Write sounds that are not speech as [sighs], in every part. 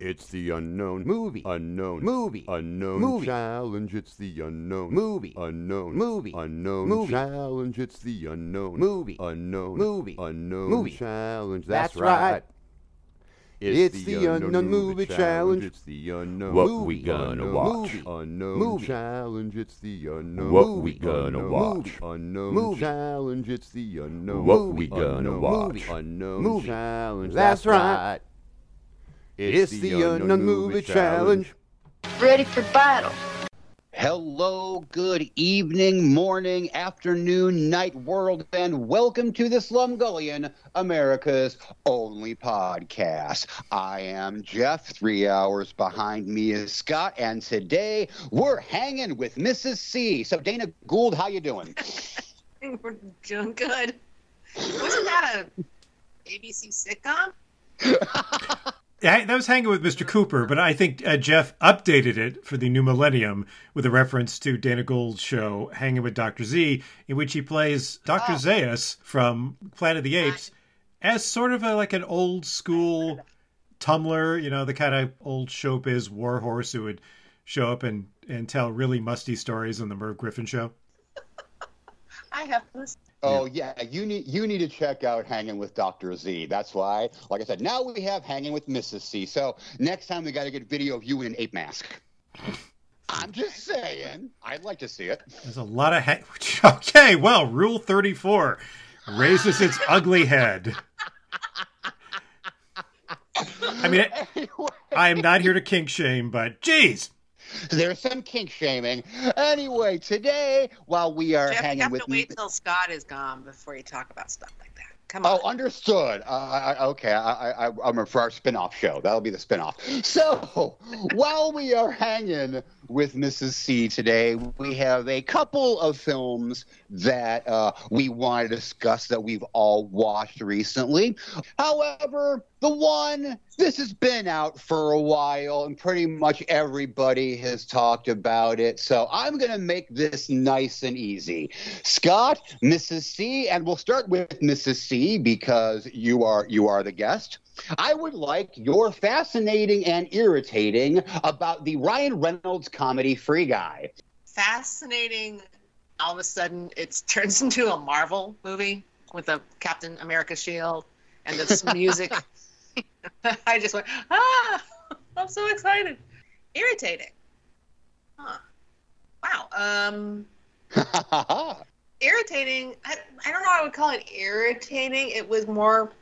It's the unknown movie, unknown movie, unknown movie. challenge. It's the unknown movie, unknown movie, unknown movie. challenge. It's the unknown movie, unknown movie, unknown movie. challenge. That's That's, right. It's, the unknown movie challenge. It's the unknown What movie. we gonna unknown watch? Movie. Unknown Movie. challenge. It's the unknown What movie. we gonna Unknown watch? movie. Unknown Movie. challenge. It's the unknown What movie. we gonna Unknown watch? movie. Unknown Movie. challenge. That's right. right. It's the unknown movie challenge. Ready for battle. Hello, good evening, morning, afternoon, night, world, and welcome to the Slumgullion, America's only podcast. I am Jeff. Three hours behind me is Scott, and today we're hanging with Mrs. C. So, Dana Gould, how you doing? [laughs] We're doing good. Wasn't that a ABC sitcom? [laughs] That was hanging with Mr. Cooper, but I think uh, Jeff updated it for the new millennium with a reference to Dana Gould's show, Hanging with Dr. Z, in which he plays Dr. Oh. From Planet of the Apes as sort of a, like an old school tummler, you know, the kind of old showbiz warhorse who would show up and, and tell really musty stories on the Merv Griffin show. I have this. Oh yeah, you need you need to check out Hanging with Dr. Z. That's why, like I said, now we have Hanging with Mrs. C. So next time we got to get video of you in an ape mask. I'm just saying, I'd like to see it. There's a lot of. Ha- [laughs] okay, well, Rule 34 raises its [laughs] ugly head. I mean, Anyway, I am not here to kink shame, but geez. There's some kink shaming. Anyway, today while we are Jeff, you hanging have with to wait till Scott is gone before you talk about stuff like that. Come on. Oh, understood. Uh, I, I- okay, I, I, I'm for our spin-off show. That'll be the spin-off. So, while we are hanging with Mrs. C today, we have a couple of films that uh, we want to discuss that we've all watched recently. However, the one this has been out for a while, and pretty much everybody has talked about it. So I'm going to make this nice and easy. Scott, Mrs. C, and we'll start with Mrs. C because you are you are the guest. I would like your fascinating and irritating about the Ryan Reynolds comedy Free Guy. Fascinating. All of a sudden, it turns [laughs] into a Marvel movie with a Captain America shield and this [laughs] music. [laughs] I just went, ah! I'm so excited. Irritating. Huh. Wow. Um. Irritating. I, I don't know i would call it irritating. It was more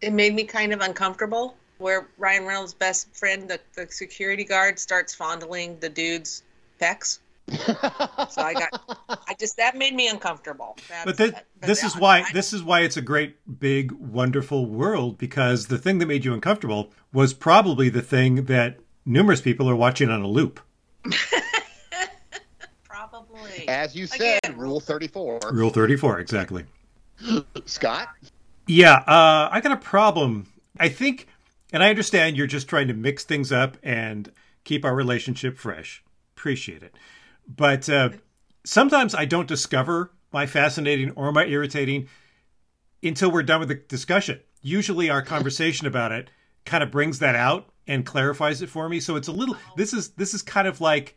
it made me kind of uncomfortable where ryan reynolds best friend the, the security guard starts fondling the dude's pecs. [laughs] So i got i just that made me uncomfortable. That's- But this, that- this is I- why I- this is why it's a great, big, wonderful world because the thing that made you uncomfortable was probably the thing that numerous people are watching on a loop. [laughs] probably As you said, Again. Rule 34. Rule 34, exactly. [gasps] Scott? Yeah, uh, I got a problem. I think, and I understand you're just trying to mix things up and keep our relationship fresh. Appreciate it. But uh, sometimes I don't discover my fascinating or my irritating until we're done with the discussion. Usually, our conversation about it kind of brings that out and clarifies it for me. So it's a little. This is this is kind of like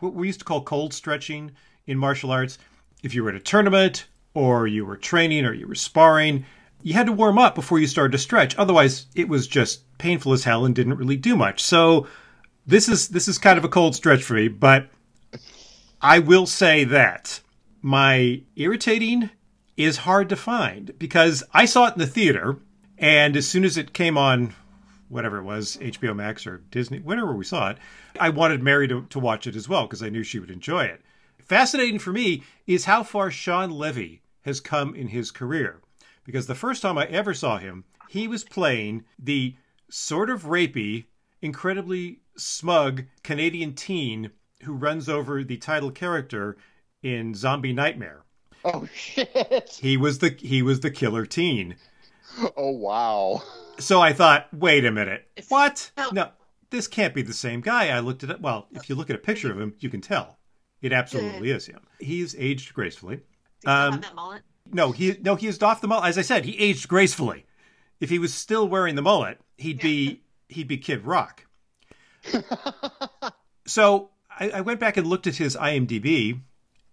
what we used to call cold stretching in martial arts. If you were at a tournament or you were training or you were sparring, you had to warm up before you started to stretch. Otherwise, it was just painful as hell and didn't really do much. So this is this is kind of a cold stretch for me, but I will say that my irritating is hard to find because I saw it in the theater and as soon as it came on whatever it was, HBO Max or Disney, whenever we saw it, I wanted Mary to, to watch it as well because I knew she would enjoy it. Fascinating for me is how far Shawn Levy has come in his career. Because the first time I ever saw him, he was playing the sort of rapey, incredibly smug Canadian teen who runs over the title character in Zombie Nightmare. Oh, [laughs] shit. He was the he was the killer teen. Oh, wow. So I thought, wait a minute. What? No. No, this can't be the same guy. I looked at it. Well, if you look at a picture of him, you can tell. It absolutely is him. He's aged gracefully. Um, that mullet? No, he no, he is off the mullet. As I said, he aged gracefully. If he was still wearing the mullet, he'd be [laughs] he'd be Kid Rock. [laughs] So I, I went back and looked at his IMDb,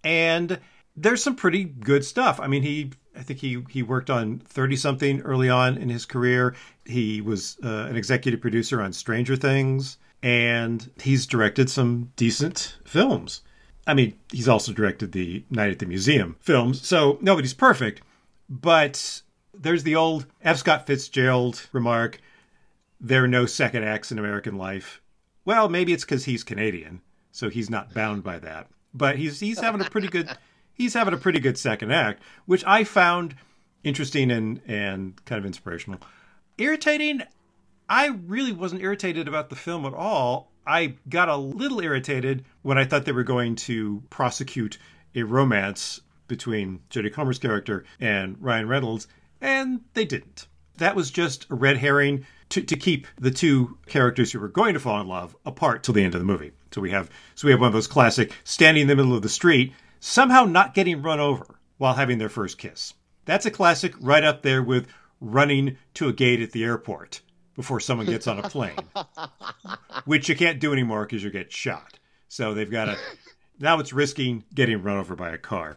and there's some pretty good stuff. I mean, he I think he he worked on thirty something early on in his career. He was uh, an executive producer on Stranger Things, and he's directed some decent films. I mean, he's also directed the Night at the Museum films, so nobody's perfect. But there's the old F. Scott Fitzgerald remark: "There are no second acts in American life." Well, maybe it's because he's Canadian, so he's not bound by that. But he's he's having a pretty good [laughs] he's having a pretty good second act, which I found interesting and and kind of inspirational. Irritating, I really wasn't irritated about the film at all. I got a little irritated when I thought they were going to prosecute a romance between Jodie Comer's character and Ryan Reynolds, and they didn't. That was just a red herring to, to keep the two characters who were going to fall in love apart till the end of the movie. So we have so we have one of those classic standing in the middle of the street, somehow not getting run over while having their first kiss. That's a classic right up there with running to a gate at the airport before someone gets on a plane, [laughs] which you can't do anymore because you get shot. So they've got to now it's risking getting run over by a car.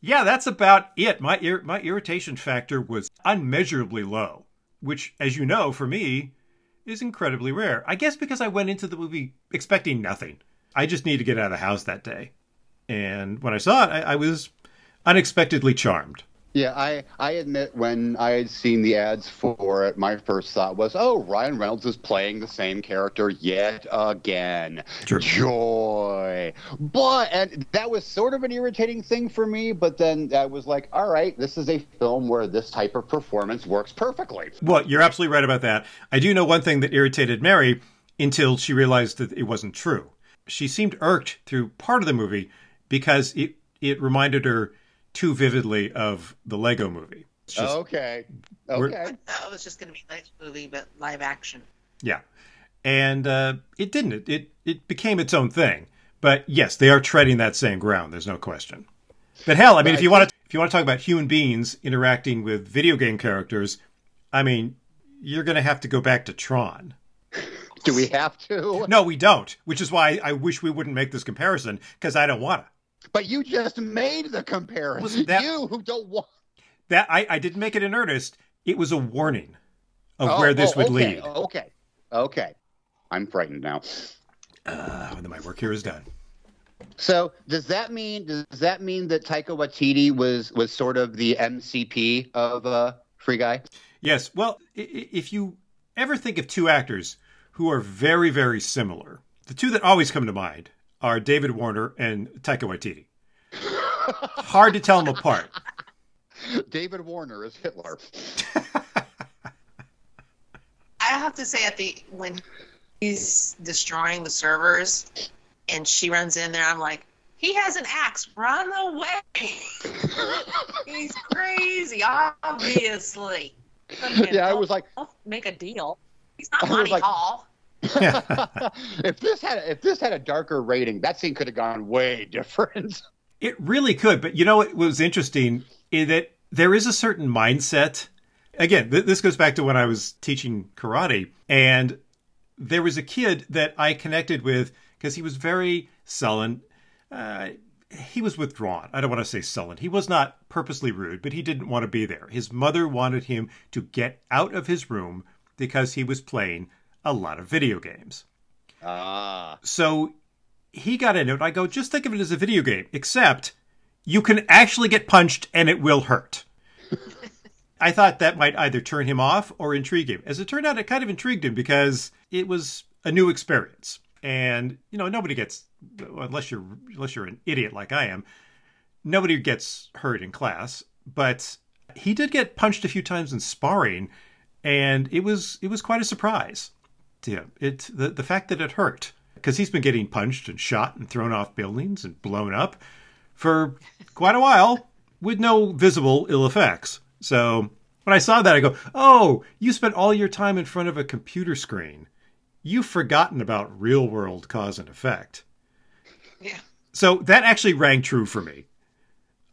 Yeah, that's about it. My ir- my irritation factor was unmeasurably low, which, as you know, for me, is incredibly rare. I guess because I went into the movie expecting nothing. I just needed to get out of the house that day, and when I saw it, I, I was unexpectedly charmed. Yeah, I, I admit when I had seen the ads for it, my first thought was, oh, Ryan Reynolds is playing the same character yet again. Sure. Joy. But, and that was sort of an irritating thing for me, but then I was like, all right, this is a film where this type of performance works perfectly. Well, you're absolutely right about that. I do know one thing that irritated Mary until she realized that it wasn't true. She seemed irked through part of the movie because it, it reminded her too vividly of the Lego movie. It's just- okay. We're- Okay. That was just going to be like a movie, but live action. Yeah, and uh, it didn't. It, it it became its own thing. But yes, they are treading that same ground. There's no question. But hell, I mean, if you want to if you want to talk about human beings interacting with video game characters, I mean, you're going to have to go back to Tron. Do we have to? No, we don't. Which is why I wish we wouldn't make this comparison because I don't want to. But you just made the comparison. That- You who don't want. That I, I didn't make it in earnest. It was a warning of Oh, where this oh, would okay, lead. Okay. Okay. I'm frightened now. Uh, when my work here is done. So does that mean does that mean that Taika Waititi was was sort of the MCP of uh, Free Guy? Yes. Well, if you ever think of two actors who are very, very similar, the two that always come to mind are David Warner and Taika Waititi. Hard to tell them apart. David Warner is Hitler. [laughs] I have to say, at the when he's destroying the servers, and she runs in there, I'm like, he has an axe. Run away! [laughs] he's crazy, obviously. [laughs] Yeah, I was like, make a deal. He's not I Monty like- Hall. [laughs] if this had if this had a darker rating, that scene could have gone way [laughs] different. It really could, but you know what was interesting is that there is a certain mindset. Again, th- this goes back to when I was teaching karate, and there was a kid that I connected with because he was very sullen. Uh, he was withdrawn. I don't want to say sullen. He was not purposely rude, but he didn't want to be there. His mother wanted him to get out of his room because he was playing a lot of video games. Ah, So he got into it. I go, just think of it as a video game, except you can actually get punched and it will hurt. [laughs] I thought that might either turn him off or intrigue him. As it turned out, it kind of intrigued him because it was a new experience. And you know, nobody gets unless you're unless you're an idiot like I am, nobody gets hurt in class. But he did get punched a few times in sparring, and it was it was quite a surprise to him. It the the fact that it hurt because he's been getting punched and shot and thrown off buildings and blown up for quite a while with no visible ill effects. So when I saw that, I go, "Oh, you spent all your time in front of a computer screen. You've forgotten about real world cause and effect." Yeah. So that actually rang true for me.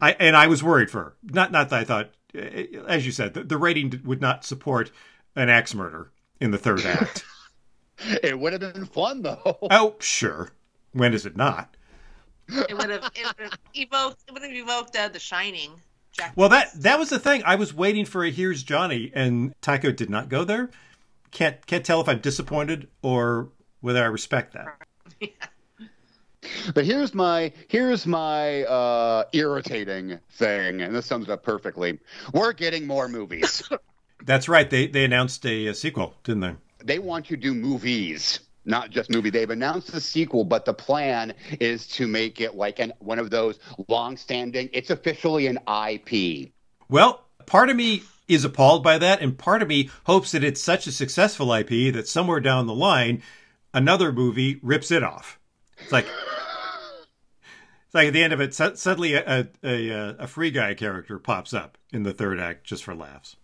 I and I was worried for her. Not not that I thought, eh, as you said, the, the rating would not support an axe murder in the third act. [laughs] [laughs] It would have been fun though. [laughs] Oh, sure. When is it not? It would have it would have evoked it would have evoked uh, The Shining. Jack Well, that that was the thing. I was waiting for a "Here's Johnny," and Taika did not go there. Can't can't tell if I'm disappointed or whether I respect that. [laughs] But here's my here's my uh, irritating thing, and this sums it up perfectly. We're getting more movies. That's right. They they announced a, a sequel, didn't they? They want to do movies, not just movie. They've announced the sequel, but the plan is to make it like an one of those long-standing. It's officially an IP. Well, part of me is appalled by that, and part of me hopes that it's such a successful IP that somewhere down the line, another movie rips it off. It's like. It's like at the end of it, suddenly a, a, a, a free guy character pops up in the third act just for laughs.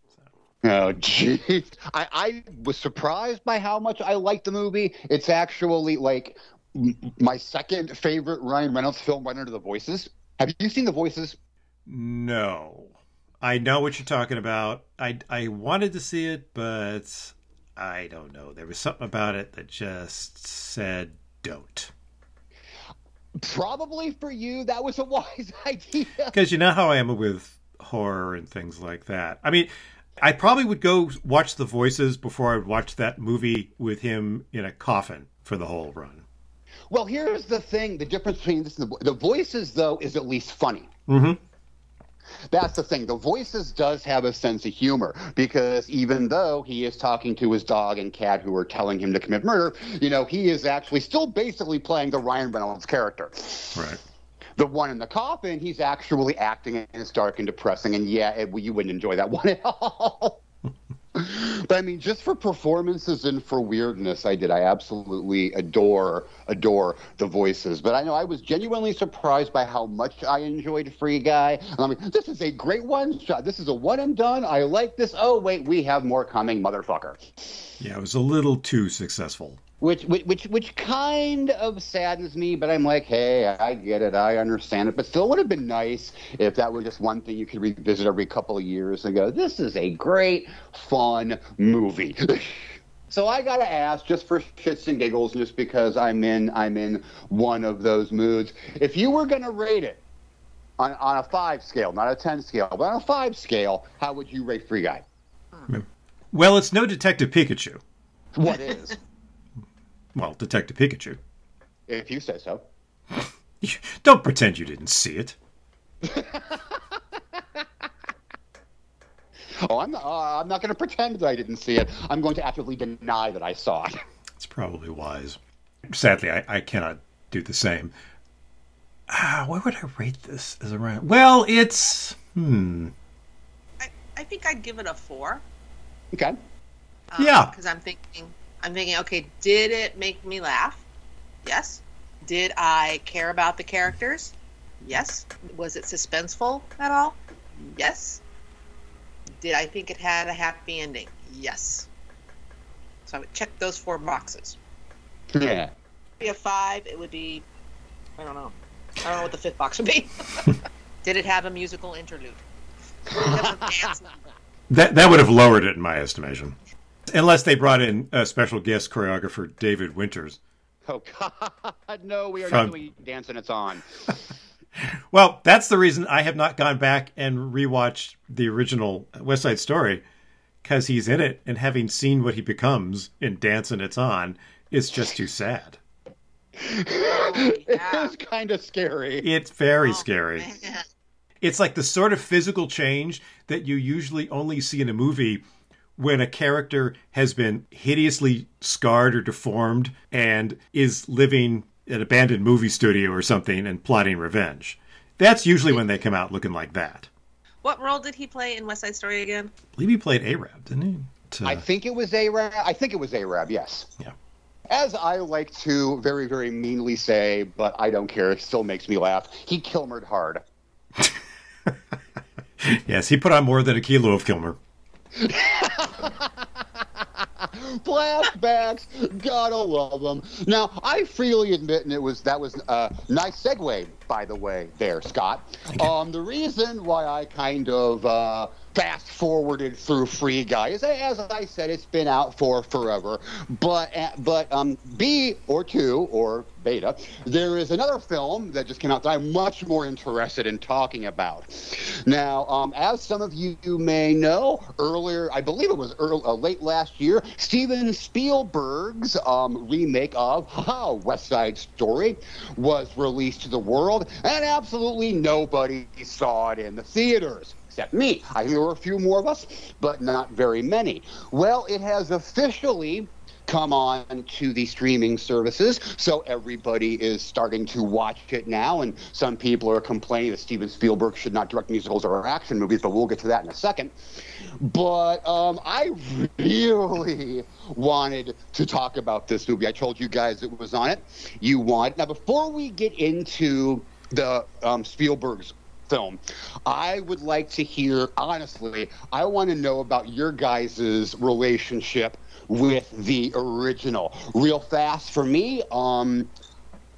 [laughs] Oh, jeez. I, I was surprised by how much I liked the movie. It's actually like my second favorite Ryan Reynolds film right under the voices. Have you seen the voices? No. I know what you're talking about. I, I wanted to see it, but I don't know. There was something about it that just said don't. Probably for you, that was a [laughs] wise idea. [laughs] Because you know how I am with horror and things like that. I mean, I probably would go watch The Voices before I would watch that movie with him in a coffin for the whole run. Well, here's the thing: the difference between this and the, the voices, though, is at least funny. Mm-hmm. That's the thing. The voices does have a sense of humor because even though he is talking to his dog and cat who are telling him to commit murder, you know, he is actually still basically playing the Ryan Reynolds character. Right. The one in the coffin, he's actually acting and it's dark and depressing, and yeah, it, you wouldn't enjoy that [laughs] one at all. but I mean, just for performances and for weirdness, I did. I absolutely adore adore the voices. But I know I was genuinely surprised by how much I enjoyed Free Guy. I mean, this is a great one shot. This is a one and done. I like this. Oh wait, we have more coming, motherfucker. Yeah, it was a little too successful. Which, which, which, which kind of saddens me, but I'm like, hey, I get it, I understand it, but still, would have been nice if that was just one thing you could revisit every couple of years and go, this is a great, fun movie. [laughs] so I gotta ask, just for shits and giggles, just because I'm in, I'm in one of those moods. If you were gonna rate it on, on a five scale, not a ten scale, but on a five scale, how would you rate Free Guy? Well, it's no Detective Pikachu. What is, [laughs] Well, Detective Pikachu. if you say so. [laughs] Don't pretend you didn't see it. [laughs] Oh, I'm not, uh, I'm not going to pretend that I didn't see it. I'm going to actively deny that I saw it. [laughs] It's probably wise. Sadly, I, I cannot do the same. Ah, where would I rate this as a round? Well, it's hmm. I, I think I'd give it a four. Okay. Um, Yeah. Because I'm thinking, I'm thinking, okay, did it make me laugh? Yes. Did I care about the characters? Yes. Was it suspenseful at all? Yes. Did I think it had a happy ending? Yes. So I would check those four boxes. Yeah. Be a five, it would be, I don't know. I don't know what the fifth box would be. [laughs] Did it have a musical interlude? [laughs] Did it have a dance? That that would have lowered it in my estimation, unless they brought in a special guest choreographer, David Winters. Oh God, no! We are From- not doing dancing. It's [laughs] on. Well, that's the reason I have not gone back and rewatched the original West Side Story, because he's in it, and having seen what he becomes in Dancing It's On, it's just too sad. [laughs] It yeah. is kind of scary. It's very Oh, scary. man. It's like the sort of physical change that you usually only see in a movie when a character has been hideously scarred or deformed and is living in an abandoned movie studio or something and plotting revenge. That's usually when they come out looking like that. What role did he play in West Side Story again? I believe he played Arab, didn't he? To- I think it was Arab. I think it was Arab. Yes. Yeah. As I like to very, very meanly say, but I don't care. It still makes me laugh. He Kilmered hard. [laughs] yes, he put on more than a kilo of Kilmer. [laughs] Flashbacks, gotta love them. Now, I freely admit, and it was that was a nice segue, by the way, there, Scott. Um, the reason why I kind of uh, fast forwarded through Free Guy. As I, as I said, it's been out for forever. But uh, but um, B or two or beta, there is another film that just came out that I'm much more interested in talking about. Now, um, as some of you may know, earlier, I believe it was early, uh, late last year, Steven Spielberg's um, remake of haha, West Side Story was released to the world, and absolutely nobody saw it in the theaters except me. I think there were a few more of us, but not very many. Well, it has officially come on to the streaming services, so everybody is starting to watch it now, and some people are complaining that Steven Spielberg should not direct musicals or action movies, but we'll get to that in a second. But um, I really wanted to talk about this movie. I told you guys it was on it. You want now before we get into the um, Spielberg's film. I would like to hear, honestly, I want to know about your guys' relationship with the original. Real fast for me, um,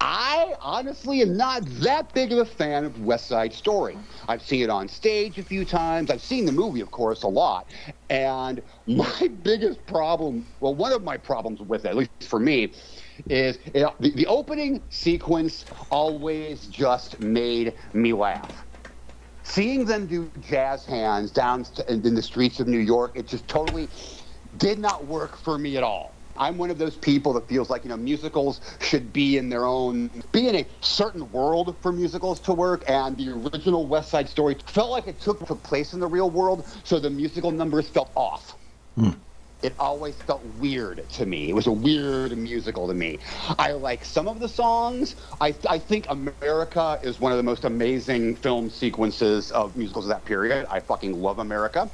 I honestly am not that big of a fan of West Side Story. I've seen it on stage a few times. I've seen the movie, of course, a lot. And my [laughs] biggest problem, well, one of my problems with it, at least for me, is know, the, the opening sequence always just made me laugh seeing them do jazz hands down in the streets of New York, it just totally did not work for me at all. I'm one of those people that feels like you know musicals should be in their own, be in a certain world for musicals to work. And the original West Side Story felt like it took place in the real world, so the musical numbers felt off. Hmm. It always felt weird to me. It was a weird musical to me. I like some of the songs. I, I think America is one of the most amazing film sequences of musicals of that period. I fucking love America.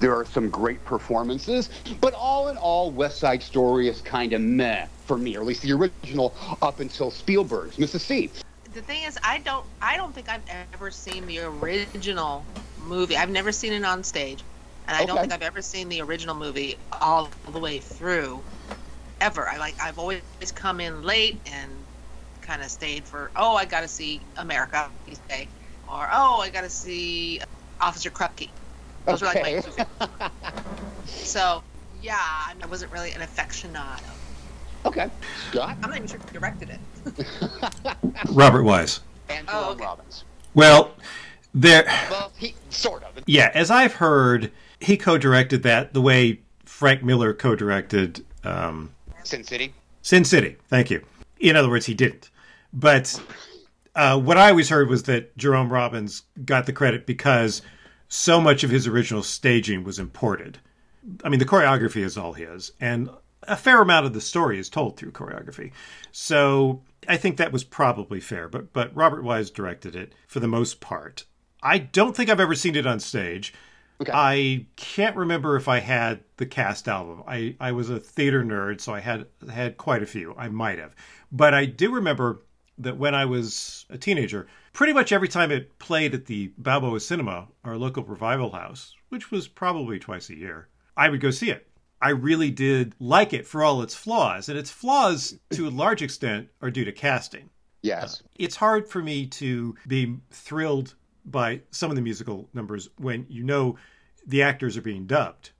There are some great performances, but all in all, West Side Story is kind of meh for me, or at least the original up until Spielberg's. C. The thing is, I don't, I don't think I've ever seen the original movie. I've never seen it on stage, and I don't think I've ever seen the original movie all the way through, ever. I like, I've always come in late and kind of stayed for, oh, I got to see America, you say, or oh, I got to see Officer Krupke. Those were like my two favorites. [laughs] So yeah, I wasn't really an aficionado. Okay. Scott I'm not even sure who directed it. [laughs] Robert Wise. and Oh, okay. Robbins. Well, there. Well, he sort of. Yeah, as I've heard, he co-directed that the way Frank Miller co-directed um, Sin City. Sin City. Thank you. In other words, he didn't. But uh, what I always heard was that Jerome Robbins got the credit because so much of his original staging was imported. I mean, the choreography is all his, and a fair amount of the story is told through choreography. So I think that was probably fair. But but Robert Wise directed it for the most part. I don't think I've ever seen it on stage. Okay. I can't remember if I had the cast album. I, I was a theater nerd, so I had had quite a few. I might have. But I do remember that when I was a teenager, pretty much every time it played at the Balboa Cinema, our local revival house, which was probably twice a year, I would go see it. I really did like it for all its flaws, and its flaws, to a large extent, are due to casting Yes. Uh, it's hard for me to be thrilled by some of the musical numbers when you know the actors are being dubbed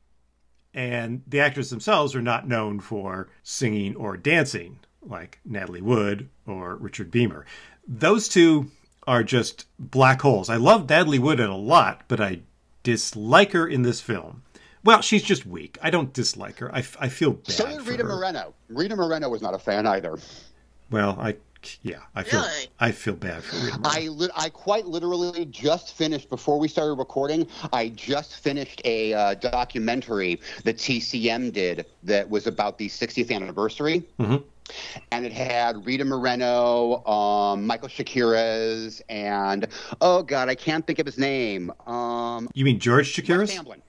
and the actors themselves are not known for singing or dancing like Natalie Wood or Richard Beymer. Those two are just black holes. I love Natalie Wood in a lot, but I dislike her in this film. Well, she's just weak. I don't dislike her. I, f- I feel bad. So did Rita. Moreno. Rita Moreno was not a fan either. Well, I yeah, I feel Really? I feel bad for Rita. I lit I quite literally just finished before we started recording. I just finished a uh, documentary that TCM did that was about the 60th anniversary. Mhm. And it had Rita Moreno, um, Michael Chakiris, and oh god, I can't think of his name. Um, You mean George Shakiras? Chakiris? Tamblyn.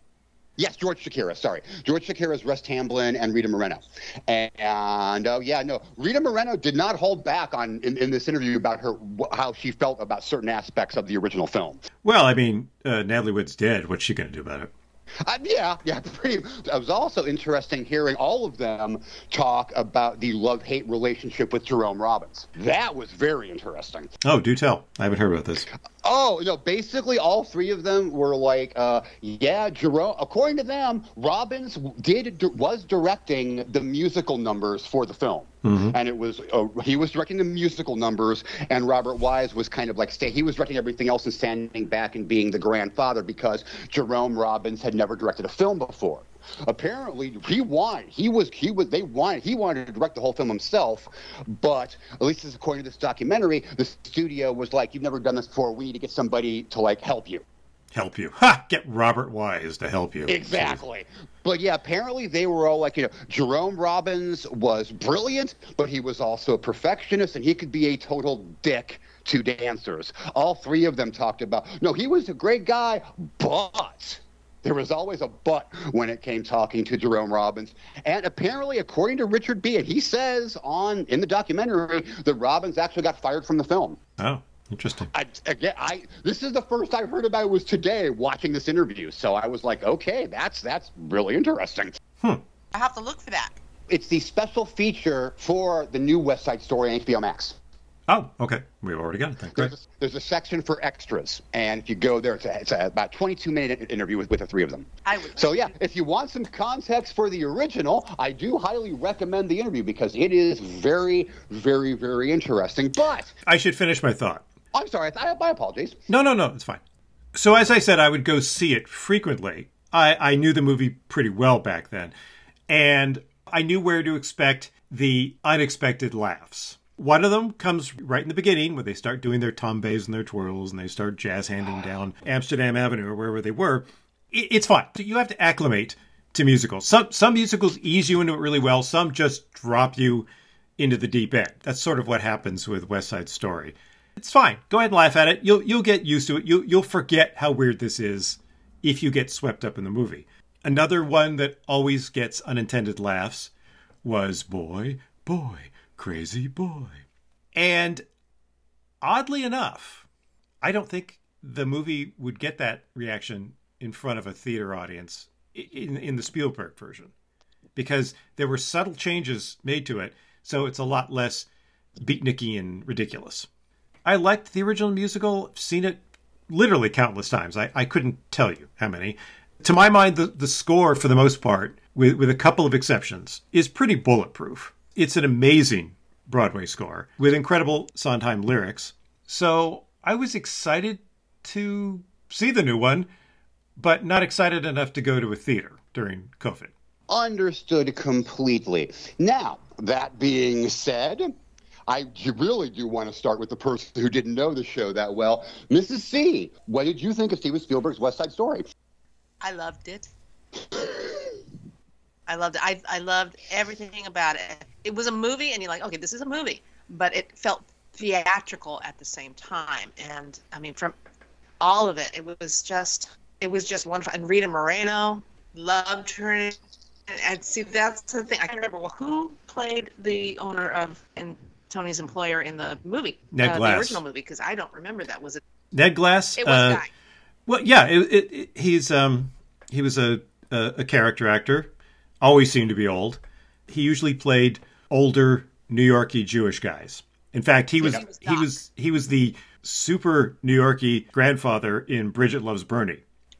Yes, George Shakira. Sorry, George Chakiris Russ Tamblyn and Rita Moreno. And oh yeah, no, Rita Moreno did not hold back on in, in this interview about her how she felt about certain aspects of the original film. Well, I mean, uh, Natalie Wood's dead. What's she going to do about it? [laughs] Uh, yeah, yeah, [laughs] pretty. It was also interesting hearing all of them talk about the love-hate relationship with Jerome Robbins. That was very interesting. Oh, do tell. I haven't heard about this. Oh no! Basically, all three of them were like, uh, "Yeah, Jerome." According to them, Robbins did was directing the musical numbers for the film, and it was uh, he was directing the musical numbers, and Robert Wise was kind of like stay. He was directing everything else and standing back and being the grandfather because Jerome Robbins had never directed a film before. Apparently, he wanted. He was. He was. They wanted. He wanted to direct the whole film himself, but at least as according to this documentary, the studio was like, "You've never done this before. We need to get somebody to like help you." Help you. Ha! Get Robert Wise to help you. Exactly. But yeah, apparently they were all like, you know, Jerome Robbins was brilliant, but he was also a perfectionist and he could be a total dick to dancers. All three of them talked about, no, he was a great guy, but there was always a but when it came talking to Jerome Robbins. And apparently, according to Richard B., and he says on in the documentary that Robbins actually got fired from the film. Oh, interesting. I, again, I this is the first I've heard about it was today watching this interview. So I was like, okay, that's that's really interesting. Hmm. I have to look for that. It's the special feature for the new West Side Story on HBO Max. Oh, okay. We've already got it then. Great. There's a, there's a section for extras, and if you go there, it's, a, it's a about 22 minute interview with, with the three of them. I would. So yeah, if you want some context for the original, I do highly recommend the interview because it is very, very, very interesting. But I should finish my thought. I'm sorry, I, my apologies. No, no, no, it's fine. So as I said, I would go see it frequently. I, I knew the movie pretty well back then, and I knew where to expect the unexpected laughs. One of them comes right in the beginning when they start doing their tombés and their twirls and they start jazz handing down Amsterdam Avenue or wherever they were. It, it's fun. You have to acclimate to musicals. Some some musicals ease you into it really well. Some just drop you into the deep end. That's sort of what happens with West Side Story. It's fine. Go ahead and laugh at it. You'll you'll get used to it. You you'll forget how weird this is if you get swept up in the movie. Another one that always gets unintended laughs was Boy, Boy, Crazy Boy. And oddly enough, I don't think the movie would get that reaction in front of a theater audience in in the Spielberg version because there were subtle changes made to it, so it's a lot less beatniky and ridiculous. I liked the original musical. I've seen it literally countless times. I, I couldn't tell you how many. To my mind, the, the score, for the most part, with, with a couple of exceptions, is pretty bulletproof. It's an amazing Broadway score with incredible Sondheim lyrics. So I was excited to see the new one, but not excited enough to go to a theater during COVID. Understood completely. Now, that being said, I really do want to start with the person who didn't know the show that well. Mrs. C, what did you think of Steven Spielberg's West Side Story? I loved it. I loved it. I, I loved everything about it. It was a movie, and you're like, okay, this is a movie, but it felt theatrical at the same time. And I mean, from all of it, it was just, it was just wonderful. And Rita Moreno loved her. And see, that's the thing. I can't remember well, who played the owner of and Tony's employer in the movie, Ned uh, Glass. the original movie, because I don't remember that. Was it? Ned Glass. It was uh, guy. Well, yeah, it, it, it, he's um he was a, a a character actor. Always seemed to be old. He usually played older New Yorkie Jewish guys. In fact, he was he was he was he was the super New Yorkie grandfather in Bridget Loves Bernie. [laughs]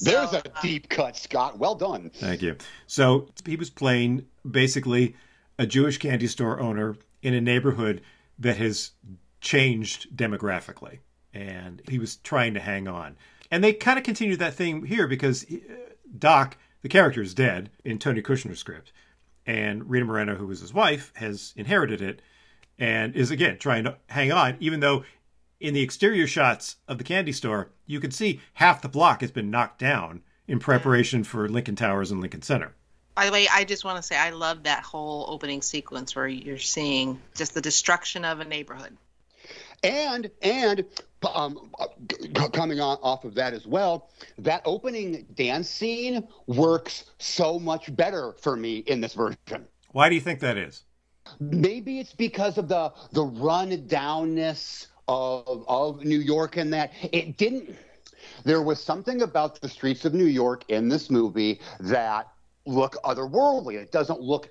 There's So, a deep cut, Scott. Well done. Thank you. So he was playing basically a Jewish candy store owner in a neighborhood that has changed demographically, and he was trying to hang on. And they kind of continued that thing here because uh, Doc, the character, is dead in Tony Kushner's script, and Rita Moreno, who was his wife, has inherited it and is again trying to hang on, even though in the exterior shots of the candy store, you can see half the block has been knocked down in preparation for Lincoln Towers and Lincoln Center. By the way, I just want to say I love that whole opening sequence where you're seeing just the destruction of a neighborhood. And and um, coming on off of that as well, that opening dance scene works so much better for me in this version. Why do you think that is? Maybe it's because of the the run downness of of New York and that it didn't. there was something about the streets of New York in this movie that look otherworldly. It doesn't look.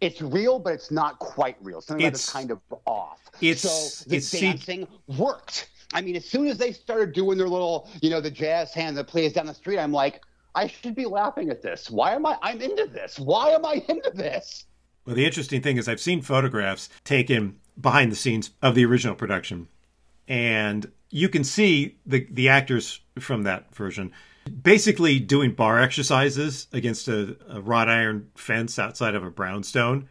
It's real, but it's not quite real. Something It's- that's kind of off. it's- so the it's dancing worked. I mean, as soon as they started doing their little, you know, the jazz hand that plays down the street, I'm like, I should be laughing at this. Why am I? I'm into this. Why am I into this? Well, the interesting thing is I've seen photographs taken behind the scenes of the original production, and you can see the the actors from that version basically doing bar exercises against a, a wrought iron fence outside of a brownstone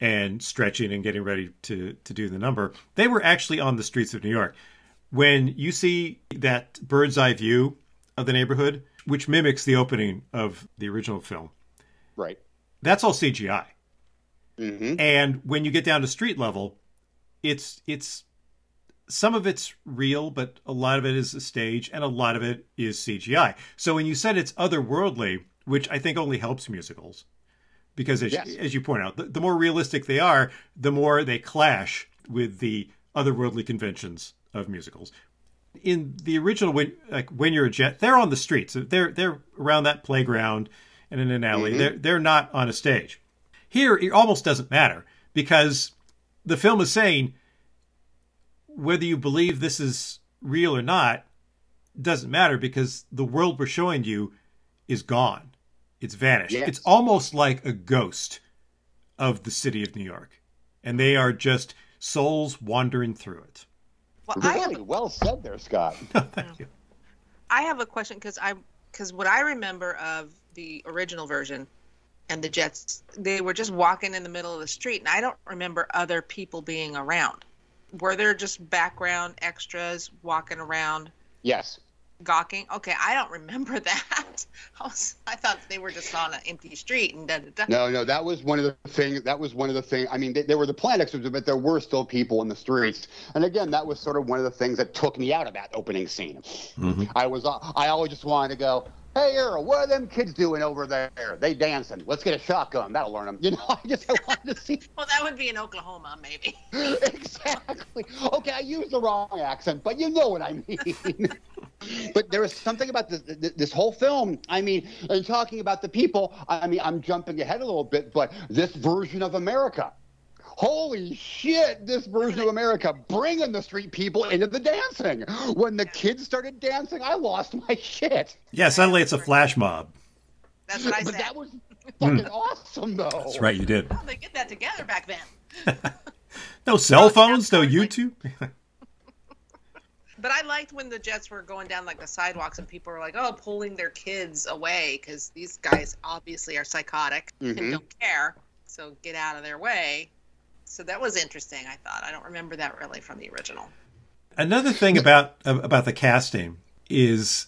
and stretching and getting ready to to do the number. They were actually on the streets of New York. When you see that bird's eye view of the neighborhood, which mimics the opening of the original film, Right. that's all CGI. hmm And when you get down to street level, it's it's some of it's real, but a lot of it is a stage, and a lot of it is CGI. So when you said it's otherworldly, which I think only helps musicals, because as, Yes. as you point out, the, the more realistic they are, the more they clash with the otherworldly conventions of musicals. In the original, when like when you're a jet, they're on the streets. They're they're around that playground and in an alley. Mm-hmm. They're they're not on a stage. Here, it almost doesn't matter because the film is saying whether you believe this is real or not doesn't matter because the world we're showing you is gone. It's vanished. Yes. It's almost like a ghost of the city of New York. And they are just souls wandering through it. Well, I have Really well said there, Scott. [laughs] Thank you. I have a question because I because what I remember of the original version and the Jets, they were just walking in the middle of the street, and I don't remember other people being around. Were there just background extras walking around Yes. gawking? Okay, I don't remember [laughs] that. I, was, I thought they were just on an empty street and da da da. No, no, that was one of the things. That was one of the things. I mean, they, there were the plant extras, but there were still people in the streets. And again, that was sort of one of the things that took me out of that opening scene. I was, uh, I always just wanted to go, "Hey, Earl, what are them kids doing over there? They dancing. Let's get a shotgun. That'll learn them." [laughs] You know, I just I wanted to see [laughs] Well, that would be in Oklahoma, maybe. [laughs] exactly. Okay, I used the wrong accent, but you know what I mean. but there was something about this, this, this whole film. I mean, and talking about the people. I mean, I'm jumping ahead a little bit, but this version of America. Holy shit, this version of America bringing the street people into the dancing. When the kids started dancing, I lost my shit. Yeah, suddenly it's a flash mob. That's what I said. But said. that was fucking awesome, though. That's right, you did. How did they get that together back then? [laughs] No cell phones, no YouTube. [laughs] But I liked when the Jets were going down like the sidewalks and people were like, "Oh, pulling their kids away because these guys obviously are psychotic Mhm. and don't care, so get out of their way." So that was interesting. I thought I don't remember that really from the original. Another thing about about the casting is,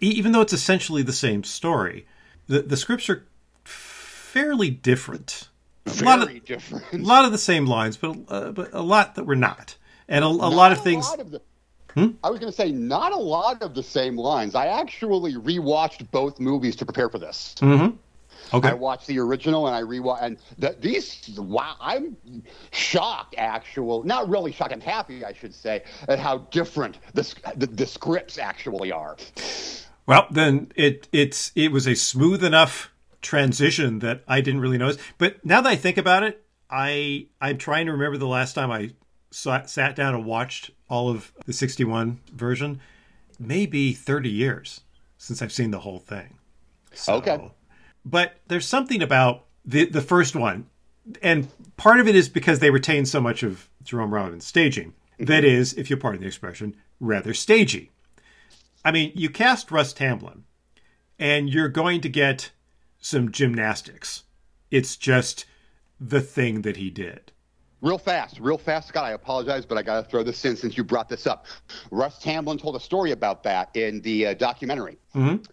even though it's essentially the same story, the the scripts are fairly different. A lot of different. a [laughs] lot of the same lines, but uh, but a lot that were not, and a, a lot of things. lot of the- Hmm? I was going to say not a lot of the same lines. I actually rewatched both movies to prepare for this. Mhm. Okay. I watched the original and I rewatched, and the, these. Wow, I'm shocked. Actual, not really shocked. I'm happy, I should say, at how different the the, the scripts actually are. Well, then it it's it was a smooth enough transition that I didn't really notice. But now that I think about it, I I'm trying to remember the last time I sat, sat down and watched all of the 61 version. Maybe 30 years since I've seen the whole thing. So- Okay. But there's something about the the first one, and part of it is because they retain so much of Jerome Robbins' staging. That is, if you pardon the expression, rather stagey. I mean, you cast Russ Tamblyn, and you're going to get some gymnastics. It's just the thing that he did. Real fast, real fast, Scott. I apologize, but I got to throw this in since you brought this up. Russ Tamblyn told a story about that in the uh, documentary. Mhm.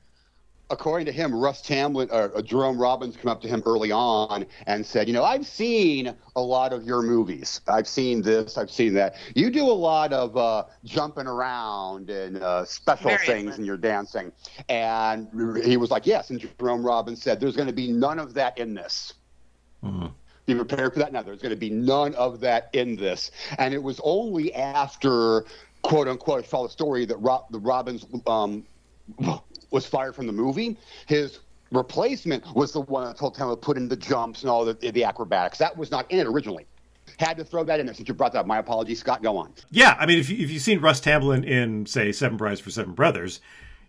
According to him, Russ Tamblyn, uh, uh, Jerome Robbins, came up to him early on and said, "You know, I've seen a lot of your movies. I've seen this, I've seen that. You do a lot of uh, jumping around and uh, special Very things fun. in your dancing." And he was like, "Yes." And Jerome Robbins said, "There's going to be none of that in this." be prepared for that. Now, there's going to be none of that in this. And it was only after, quote unquote, I saw the story that Rob, the Robbins um, was fired from the movie. His replacement was the one that told him to put in the jumps and all the, the acrobatics. That was not in it originally. Had to throw that in there since you brought that up. My apologies, Scott. Go on. Yeah, I mean, if, you, if you've seen Russ Tamblyn in, say, Seven Brides for Seven Brothers,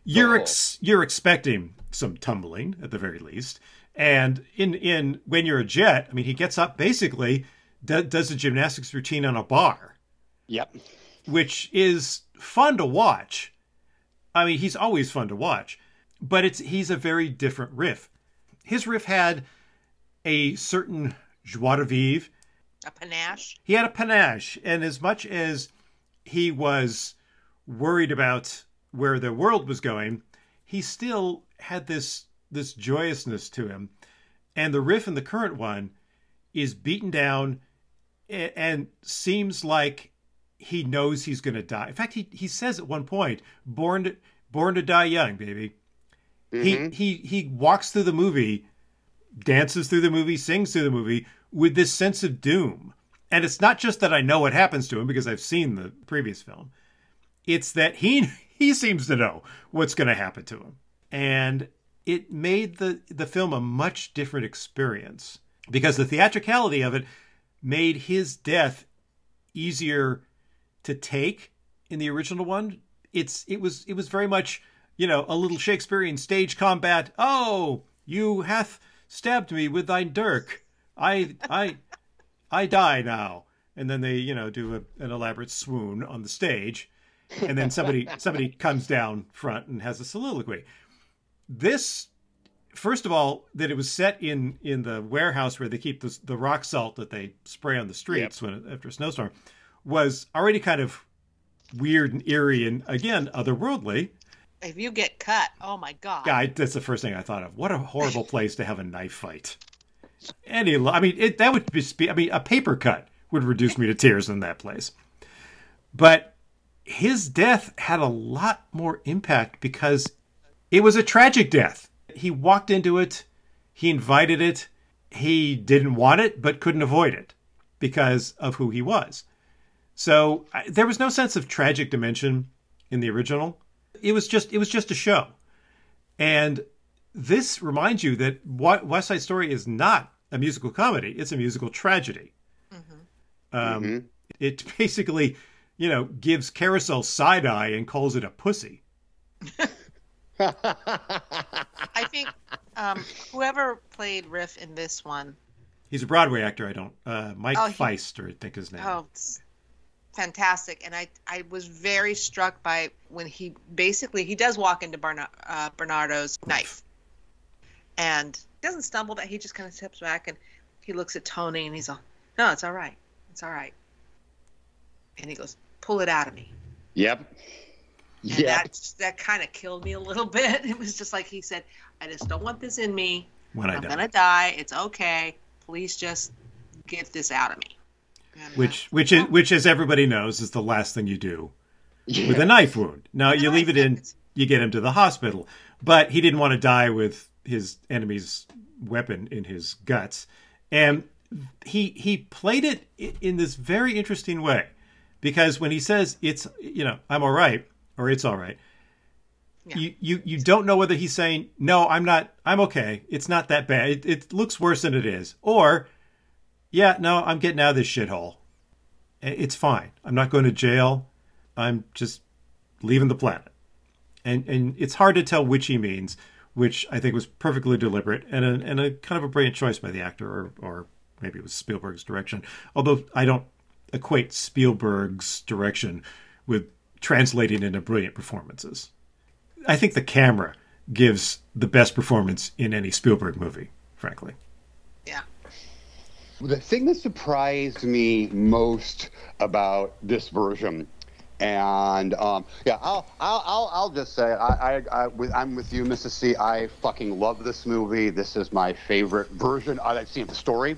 you're Oh. ex- you're expecting some tumbling at the very least. And in in when you're a jet, I mean, he gets up basically do, does a gymnastics routine on a bar, Yep. which is fun to watch. I mean, he's always fun to watch, but it's he's a very different riff. His riff had a certain joie de vivre A panache. he had a panache and as much as he was worried about where the world was going he still had this this joyousness to him and the riff in the current one is beaten down and seems like he knows he's going to die in fact he, he says at one point born to, born to die young baby he mm-hmm. he he walks through the movie dances through the movie, sings through the movie with this sense of doom. And it's not just that I know what happens to him because I've seen the previous film. It's that he [laughs] he seems to know what's going to happen to him. And it made the the film a much different experience because the theatricality of it made his death easier to take in the original one. It's it was it was very much, you know, a little Shakespearean stage combat. Oh, you hath stabbed me with thy dirk. I I I die now. And then they, you know, do a, an elaborate swoon on the stage. And then somebody [laughs] somebody comes down front and has a soliloquy. This first of all, that it was set in in the warehouse where they keep the, the rock salt that they spray on the streets when after a snowstorm was already kind of weird and eerie and again otherworldly. If you get cut, oh my god. Yeah, I, that's the first thing I thought of. What a horrible [laughs] place to have a knife fight. Any, I mean, it, that would just be. I mean, a paper cut would reduce me to tears in that place. But his death had a lot more impact because it was a tragic death. He walked into it, he invited it, he didn't want it, but couldn't avoid it because of who he was. So I, there was no sense of tragic dimension in the original. It was just it was just a show, and this reminds you that Wa- West Side Story is not a musical comedy; it's a musical tragedy. Um, It [laughs] basically, you know, gives Carousel side eye and calls it a pussy. I think um, whoever played Riff in this one, He's a Broadway actor. I don't. Uh, Mike Oh, he- Faist, or I think his name. oh, it's fantastic. And I, I was very struck by when he basically he does walk into Barna- uh, Bernardo's knife, and he doesn't stumble. That he just kind of steps back and he looks at Tony and he's all, "No, it's all right. It's all right." And he goes, "Pull it out of me." Yep. Yeah. that that kind of killed me a little [laughs] bit. It was just like he said, "I just don't want this in me. when I I'm die. gonna die. It's okay. Please just get this out of me." Which which is which as everybody knows is the last thing you do with a knife wound. Now you leave it in, you get him to the hospital, but he didn't want to die with his enemy's weapon in his guts, and he he played it in this very interesting way, because when he says it's you know I'm all right or it's all right. You, you you don't know whether he's saying no I'm not I'm okay. It's not that bad. It, it looks worse than it is. Or yeah no I'm getting out of this shithole it's fine. I'm not going to jail. I'm just leaving the planet. And and it's hard to tell which he means, which I think was perfectly deliberate and a, and a kind of a brilliant choice by the actor, or, or maybe it was Spielberg's direction. Although I don't equate Spielberg's direction with translating into brilliant performances. I think the camera gives the best performance in any Spielberg movie, frankly. yeah. The thing that surprised me most about this version, and um, yeah, I'll, I'll I'll I'll just say. I, I, I with, I'm with you, Mrs. C. I fucking love this movie. This is my favorite version I've seen of the story.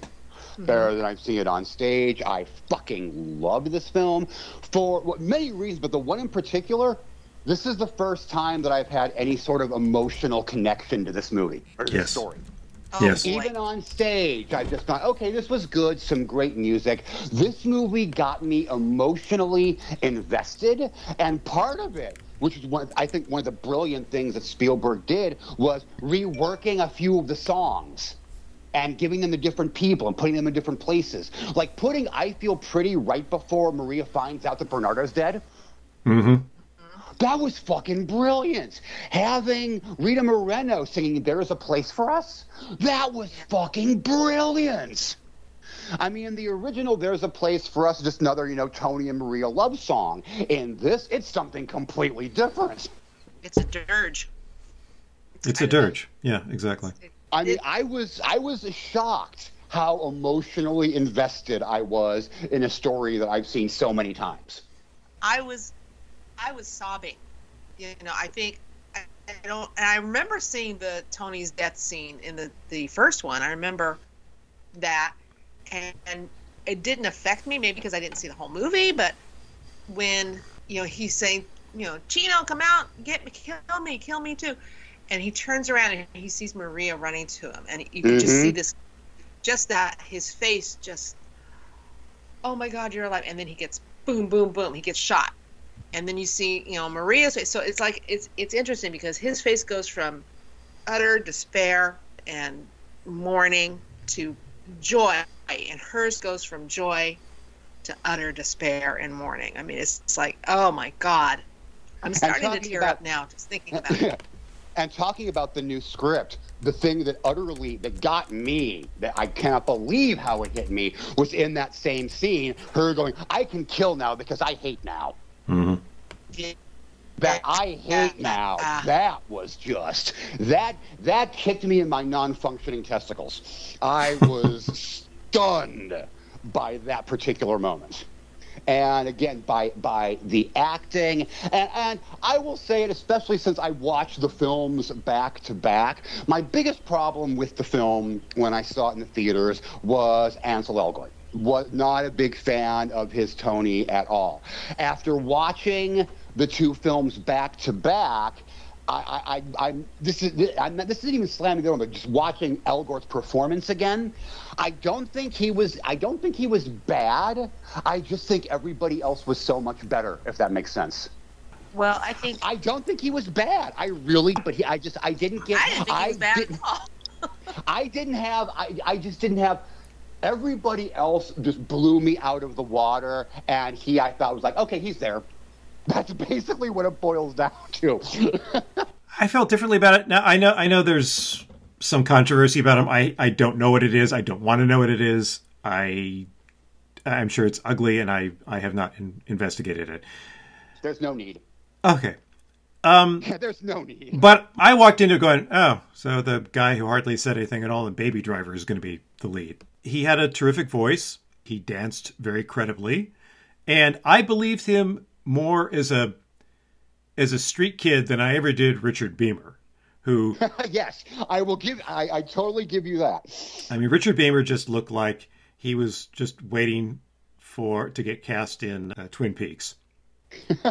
Better than I've seen it on stage. I fucking love this film for many reasons, but the one in particular, this is the first time that I've had any sort of emotional connection to this movie or Yes. this story. Oh, Yes. Even on stage, I just thought, okay, this was good, some great music. This movie got me emotionally invested, and part of it which is one I think one of the brilliant things that Spielberg did was reworking a few of the songs and giving them to different people and putting them in different places. Like putting I Feel Pretty right before Maria finds out that Bernardo's dead. Mm-hmm. That was fucking brilliant. Having Rita Moreno singing There Is a Place for Us, that was fucking brilliant. I mean, the original There's a Place for Us, just another, you know, Tony and Maria love song. In this, it's something completely different. It's a dirge. It's a dirge. Yeah, exactly. I mean, I was I was shocked how emotionally invested I was in a story that I've seen so many times. I was, I was sobbing. You know, I think I, I don't, and I remember seeing the Tony's death scene in the the first one. I remember that, and, and it didn't affect me, maybe because I didn't see the whole movie. But when you know he's saying, you know, Chino, come out, get me, kill me, kill me too, and he turns around and he sees Maria running to him, and you can just Mhm. see this, just that his face just, oh my God, you're alive, and then he gets boom, boom, boom, he gets shot, and then you see, you know, Maria's face. So it's like it's it's interesting because his face goes from utter despair and mourning to joy, and hers goes from joy to utter despair and mourning. I mean, it's, it's like, oh my God, I'm starting to tear about- up now just thinking about it. [laughs] and talking about the new script, the thing that utterly that got me, that I cannot believe how it hit me, was in that same scene, her going, "I can kill now because I hate now." Mm-hmm. Yeah. That I hate now. That was just that that kicked me in my non-functioning testicles. I was [laughs] stunned by that particular moment. And again, by by the acting, and, and I will say it, especially since I watched the films back to back. My biggest problem with the film when I saw it in the theaters was Ansel Elgort. Was not a big fan of his Tony at all. After watching the two films back to back, I, I, I, this is, I'm this isn't even slamming the door, but just watching Elgort's performance again. I don't think he was, I don't think he was bad. I just think everybody else was so much better, if that makes sense. Well, I think I don't think he was bad. I really, but he, I just, I didn't get, I didn't think he was bad didn't- at all. I didn't have, I, I just didn't have. Everybody else just blew me out of the water, and he, I thought, was like, okay, he's there. That's basically what it boils down to. [laughs] I felt differently about it. Now I know I know there's some controversy about him. I, I don't know what it is. I don't want to know what it is. I I'm sure it's ugly, and I I have not in, investigated it. There's no need. Okay, [laughs] um, There's no need. but I walked into it going, oh, so the guy who hardly said anything at all in Baby Driver is going to be the lead. He had a terrific voice. He danced very credibly, and I believed him more as a as a street kid than I ever did Richard Beymer, who [laughs] yes, I will give. I, I totally give you that. I mean, Richard Beymer just looked like he was just waiting for to get cast in uh, Twin Peaks. [laughs]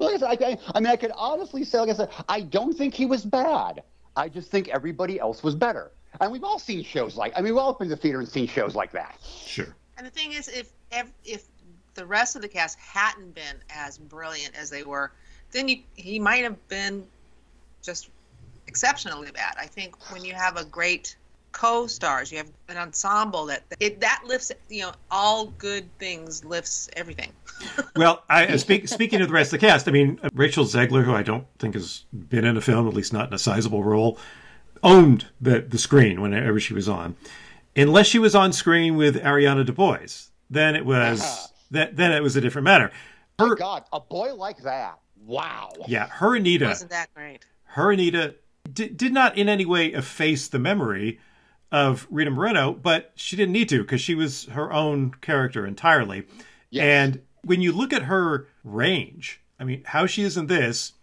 I, I, I mean, I could honestly say, like I said, I don't think he was bad. I just think everybody else was better. And we've all seen shows like. I mean, we've all been to the theater and seen shows like that. Sure. And the thing is, if ev- if the rest of the cast hadn't been as brilliant as they were, then you, he might have been just exceptionally bad. I think when you have a great co-stars, you have an ensemble that it that lifts. You know, all good things lifts everything. [laughs] Well, I uh, speak, speaking of the rest of the cast, I mean uh, Rachel Zegler, who I don't think has been in a film, at least not in a sizable role, owned the the screen whenever she was on. Unless she was on screen with Ariana DeBose, then it was [laughs] that then it was a different matter. My Her, God, a boy like that. Wow. yeah, her Anita. Wasn't that great? her Anita did, did not in any way efface the memory of Rita Moreno, but she didn't need to because she was her own character entirely. Yes. And when you look at her range, I mean, how she is in this,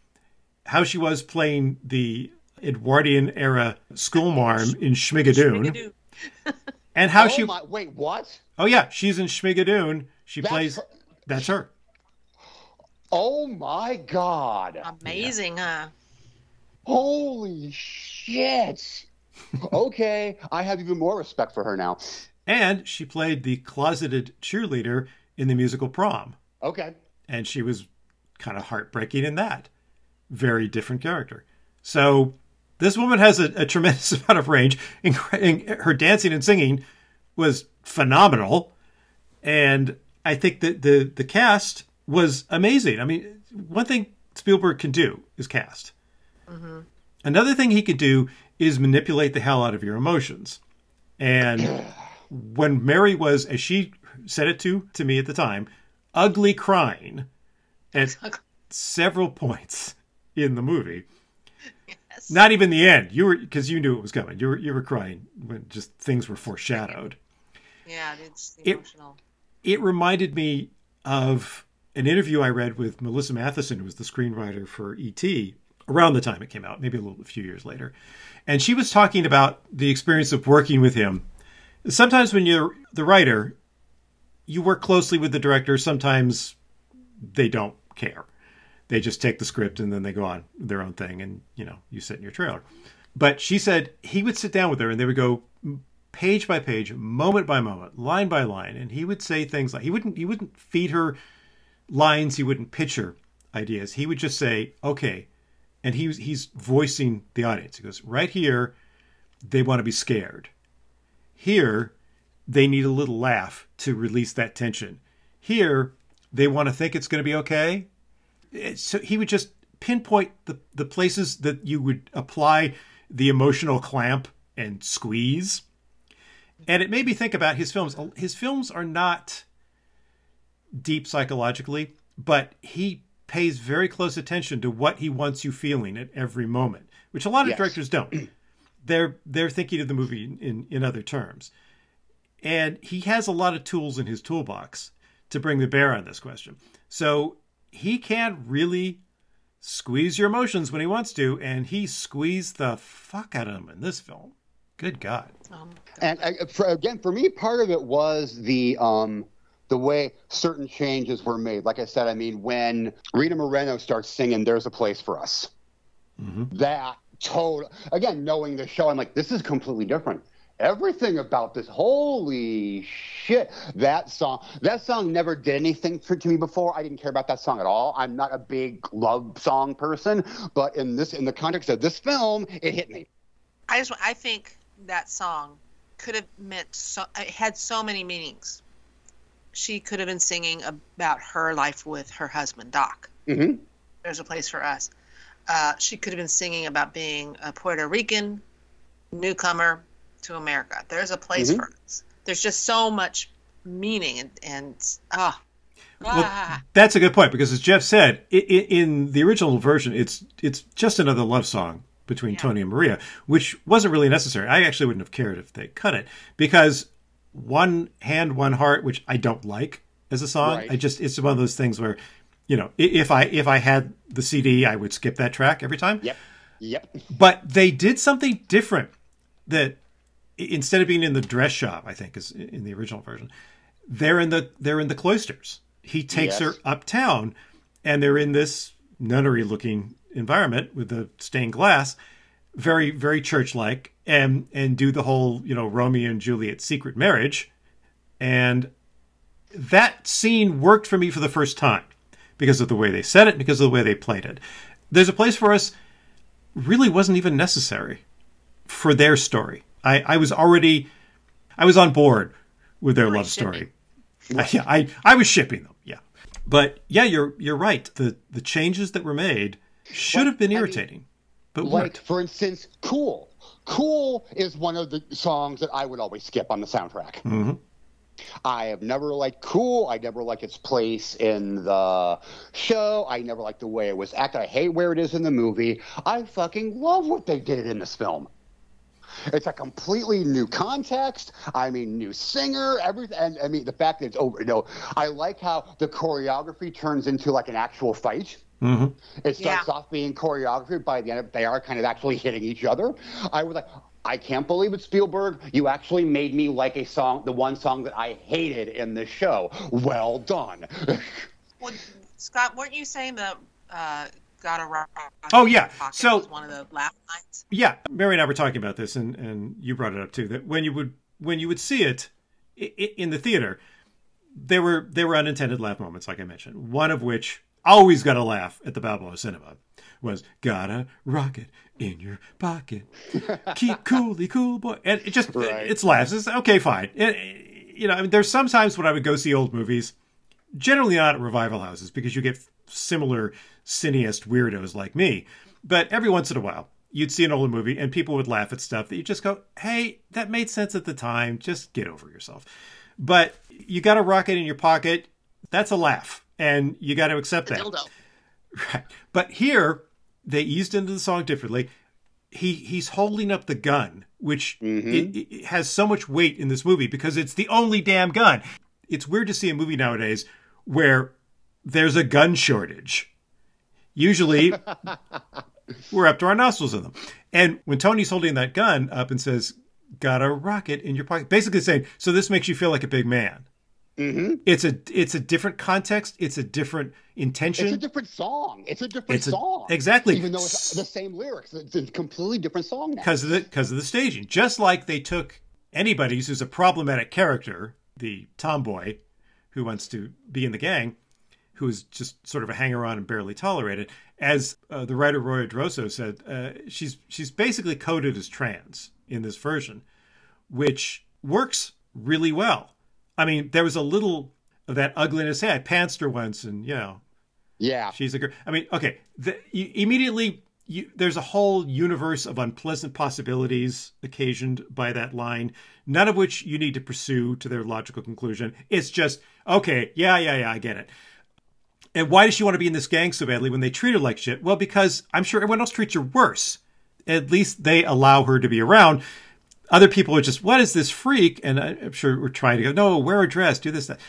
how she was playing the Edwardian era schoolmarm in Schmigadoon, Schmigadoon. [laughs] and how oh she, my, wait, what? oh yeah, she's in Schmigadoon. She That's plays, her- that's her. Oh my God. Amazing, huh? Holy shit. [laughs] okay, I have even more respect for her now. And she played the closeted cheerleader in the musical Prom. Okay. and she was kind of heartbreaking in that. Very different character. So this woman has a, a tremendous [laughs] amount of range. In- her dancing and singing was phenomenal, and I think that the the cast was amazing. I mean, one thing Spielberg can do is cast. Mm-hmm. Another thing he could do is manipulate the hell out of your emotions. And [clears throat] when Mary was, as she said it to to me at the time, ugly crying at [laughs] several points in the movie. Yes. Not even the end. You were because you knew it was coming. You were you were crying when just things were foreshadowed. Yeah, it's It- emotional. It reminded me of an interview I read with Melissa Mathison, who was the screenwriter for E.T. around the time it came out, maybe a little a few years later. And she was talking about the experience of working with him. Sometimes when you're the writer, you work closely with the director. Sometimes they don't care. They just take the script and then they go on their own thing and, you know, you sit in your trailer. But she said he would sit down with her and they would go page by page, moment by moment, line by line, and he would say things like he wouldn't he wouldn't feed her lines, he wouldn't pitch her ideas. He would just say, "Okay," and he he's voicing the audience. He goes, "Right here, they want to be scared. Here, they need a little laugh to release that tension. Here, they want to think it's going to be okay." So he would just pinpoint the the places that you would apply the emotional clamp and squeeze and it made me think about his films. His films are not deep psychologically, but he pays very close attention to what he wants you feeling at every moment, which a lot of Yes. directors don't. [clears throat] they're they're thinking of the movie in, in other terms. And he has a lot of tools in his toolbox to bring the bear on this question. So he can't really squeeze your emotions when he wants to, and he squeezed the fuck out of them in this film. Good God. Um, And uh, for, again, for me, part of it was the um, the way certain changes were made. Like I said, I mean, when Rita Moreno starts singing "There's a Place for Us," that total again, knowing the show, I'm like, this is completely different. Everything about this, holy shit! That song, that song never did anything for, to me before. I didn't care about that song at all. I'm not a big love song person, but in this, in the context of this film, it hit me. I just I think that song could have meant so it had so many meanings. She could have been singing about her life with her husband Doc. hmm There's a place for us. Uh, she could have been singing about being a Puerto Rican newcomer to America. There's a place Mhm. for us. There's just so much meaning and and ah. Well, ah. that's a good point because, as Jeff said, i i in the original version, it's it's just another love song between Yeah. Tony and Maria, which wasn't really necessary. I actually wouldn't have cared if they cut it because one hand, one heart, which I don't like as a song. Right. I just it's one of those things where, you know, if I if I had the CD, I would skip that track every time. Yep. Yep. But they did something different that i- instead of being in the dress shop, I think is in the original version, they're in the they're in the cloisters. He takes Yes. her uptown and they're in this nunnery looking environment with the stained glass, very, very church like, and and do the whole, you know, Romeo and Juliet secret marriage. And that scene worked for me for the first time because of the way they said it, because of the way they played it. There's a place for us really wasn't even necessary for their story. I, I was already I was on board with their love story. I, [laughs] yeah, I I was shipping them. Yeah, but yeah, you're you're right. The the changes that were made should have been I mean, irritating, but Like, weren't. for instance, Cool. Cool is one of the songs that I would always skip on the soundtrack. Mhm. I have never liked Cool. I never liked its place in the show. I never liked the way it was acted. I hate where it is in the movie. I fucking love what they did in this film. It's a completely new context. I mean, new singer, everything. And I mean, the fact that it's over. You know, I like how the choreography turns into like an actual fight. Mhm. It starts Yeah. off being choreography. By the end, of, they are kind of actually hitting each other. I was like, I can't believe it, Spielberg. You actually made me like a song, the one song that I hated in this show. Well done. [laughs] Well, Scott, weren't you saying that uh, "Got a Rock"? Oh, yeah. Pocket So- was one of the laugh lines. Yeah, Mary and I were talking about this, and and you brought it up too. That when you would when you would see it i- i- in the theater, there were there were unintended laugh moments, like I mentioned. One of which always got a laugh at the Balboa Cinema was "Got a rocket in your pocket, [laughs] keep coolly cool boy," and it just Right. it's laughs. It's okay, fine. It- you know, I mean, there's sometimes when I would go see old movies, generally not at revival houses because you get similar cineast weirdos like me. But every once in a while, you'd see an older movie and people would laugh at stuff that you just go, hey, that made sense at the time. Just get over yourself. But you got a rocket in your pocket. That's a laugh. And you got to accept that. [laughs] Right. But here, they eased into the song differently. He he's holding up the gun, which mm-hmm. it, it has so much weight in this movie because it's the only damn gun. It's weird to see a movie nowadays where there's a gun shortage. Usually, [laughs] we're up to our nostrils in them. And when Tony's holding that gun up and says, "Got a rocket in your pocket," basically saying, "So this makes you feel like a big man." Mm-hmm. It's a it's a different context. It's a different intention. It's a different song. It's a different It's a- song. exactly. Even though it's the same lyrics, it's a completely different song now. because of the because of the staging. Just like they took anybody who's a problematic character, the tomboy who wants to be in the gang, who's just sort of a hanger on and barely tolerated. As uh, the writer Roy Drosso said, uh, she's she's basically coded as trans in this version, which works really well. I mean, there was a little of that ugliness. Hey, I pantsed her once, and you know, Yeah. She's a girl. I mean, okay. The, you, immediately, you, there's a whole universe of unpleasant possibilities occasioned by that line, none of which you need to pursue to their logical conclusion. It's just, okay, yeah, yeah, yeah, I get it. And why does she want to be in this gang so badly when they treat her like shit? Well, because I'm sure everyone else treats her worse. At least they allow her to be around. Other people are just, what is this freak? And I'm sure we're trying to go, no, wear a dress, do this, that.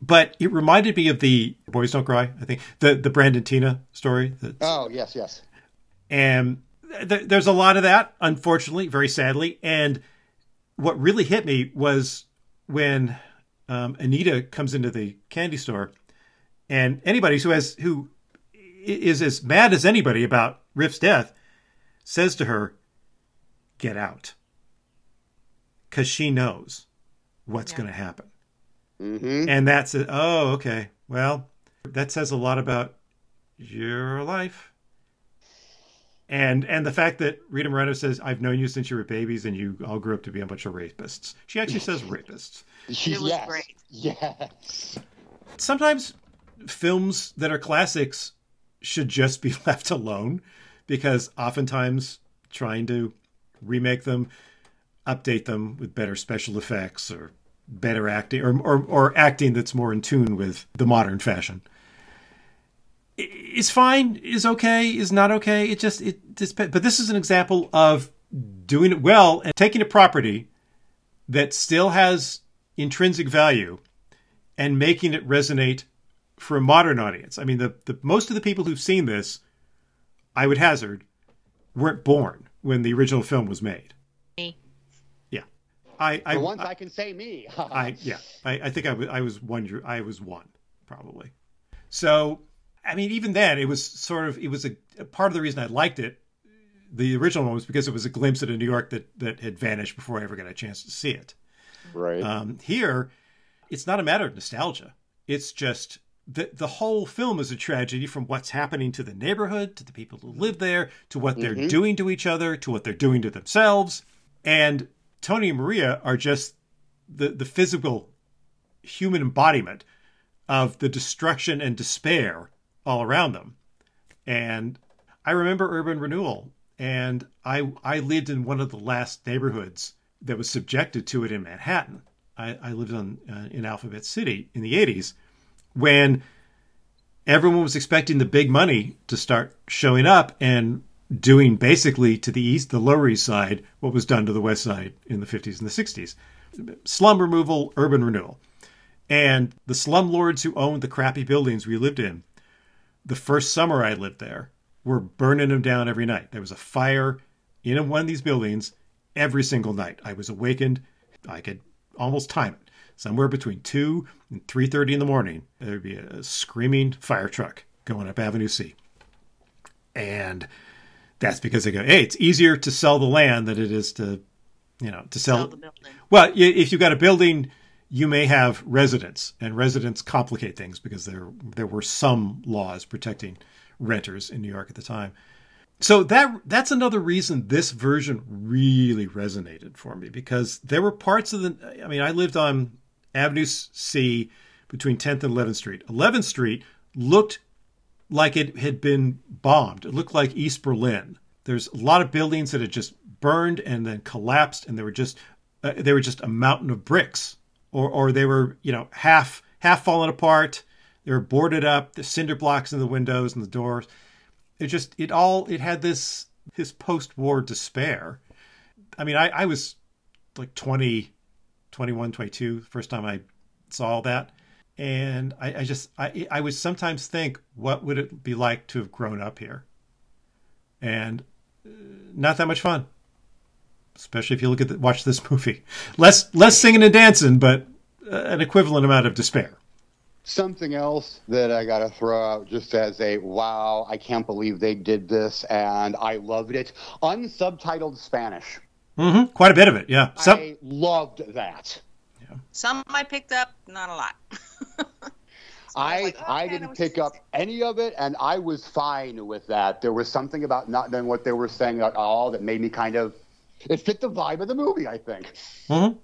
But it reminded me of the Boys Don't Cry, I think, the, the Brandon Teena story. Oh yes, yes. and th- there's a lot of that, unfortunately, very sadly. And what really hit me was when um, Anita comes into the candy store, and anybody who has who i- is as mad as anybody about Riff's death says to her, "Get out," because she knows what's Yeah. going to happen. Mm-hmm. And that's it. Oh, okay. Well, that says a lot about your life. And and the fact that Rita Moreno says, I've known you since you were babies and you all grew up to be a bunch of rapists. She actually says [laughs] rapists. It was yes. great. Yes. Sometimes films that are classics should just be [laughs] left alone because oftentimes trying to remake them, update them with better special effects or better acting or, or, or acting that's more in tune with the modern fashion. Is fine is okay is not okay it just it just but this is an example of doing it well and taking a property that still has intrinsic value and making it resonate for a modern audience i mean the, the most of the people who've seen this i would hazard weren't born when the original film was made Me. yeah i i For once, I can say me. I yeah, I, I think I was I was one year I was one probably. So I mean, even then, it was sort of it was a, a part of the reason I liked it. The original one was because it was a glimpse into New York that that had vanished before I ever got a chance to see it. right. Um, here, it's not a matter of nostalgia. It's just the the whole film is a tragedy from what's happening to the neighborhood, to the people who live there, to what they're Mhm. doing to each other, to what they're doing to themselves. And Tony and Maria are just the the physical human embodiment of the destruction and despair all around them. And I remember urban renewal and I I lived in one of the last neighborhoods that was subjected to it in Manhattan. I, I lived on uh, in Alphabet City in the 80s when everyone was expecting the big money to start showing up and doing basically to the east, the Lower East Side, what was done to the West Side in the 50s and the 60s. Slum removal, urban renewal. And the slumlords who owned the crappy buildings we lived in, the first summer I lived there, were burning them down every night. There was a fire in one of these buildings every single night. I was awakened. I could almost time it. Somewhere between two and three thirty in the morning, there'd be a screaming fire truck going up Avenue C. And that's because they go, hey, it's easier to sell the land than it is to, you know, to sell. Sell the building. Well, if you've got a building, you may have residents, and residents complicate things because there there were some laws protecting renters in New York at the time. So that that's another reason this version really resonated for me because there were parts of the. I mean, I lived on Avenue C between 10th and 11th Street. 11th Street looked like it had been bombed. It looked like East Berlin. There's a lot of buildings that had just burned and then collapsed, and they were just uh, they were just a mountain of bricks, or or they were you know half half fallen apart. They were boarded up. The cinder blocks in the windows and the doors. It just it all it had this this post war despair. I mean, I, I was like 20, 21, 22 the first time I saw that. And I, I just I I would sometimes think, what would it be like to have grown up here? And uh, not that much fun, especially if you look at the, watch this [laughs] movie. Less less singing and dancing, but uh, an equivalent amount of despair. Something else that I got to throw out just as a wow, I can't believe they did this and I loved it. Unsubtitled Spanish. Hmm Quite a bit of it, yeah. Some, I loved that. Some I picked up, not a lot. [laughs] So was I like, I okay, didn't know pick up any of it, and I was fine with that. There was something about not knowing what they were saying at all that made me kind of. It fit the vibe of the movie, I think. Mhm.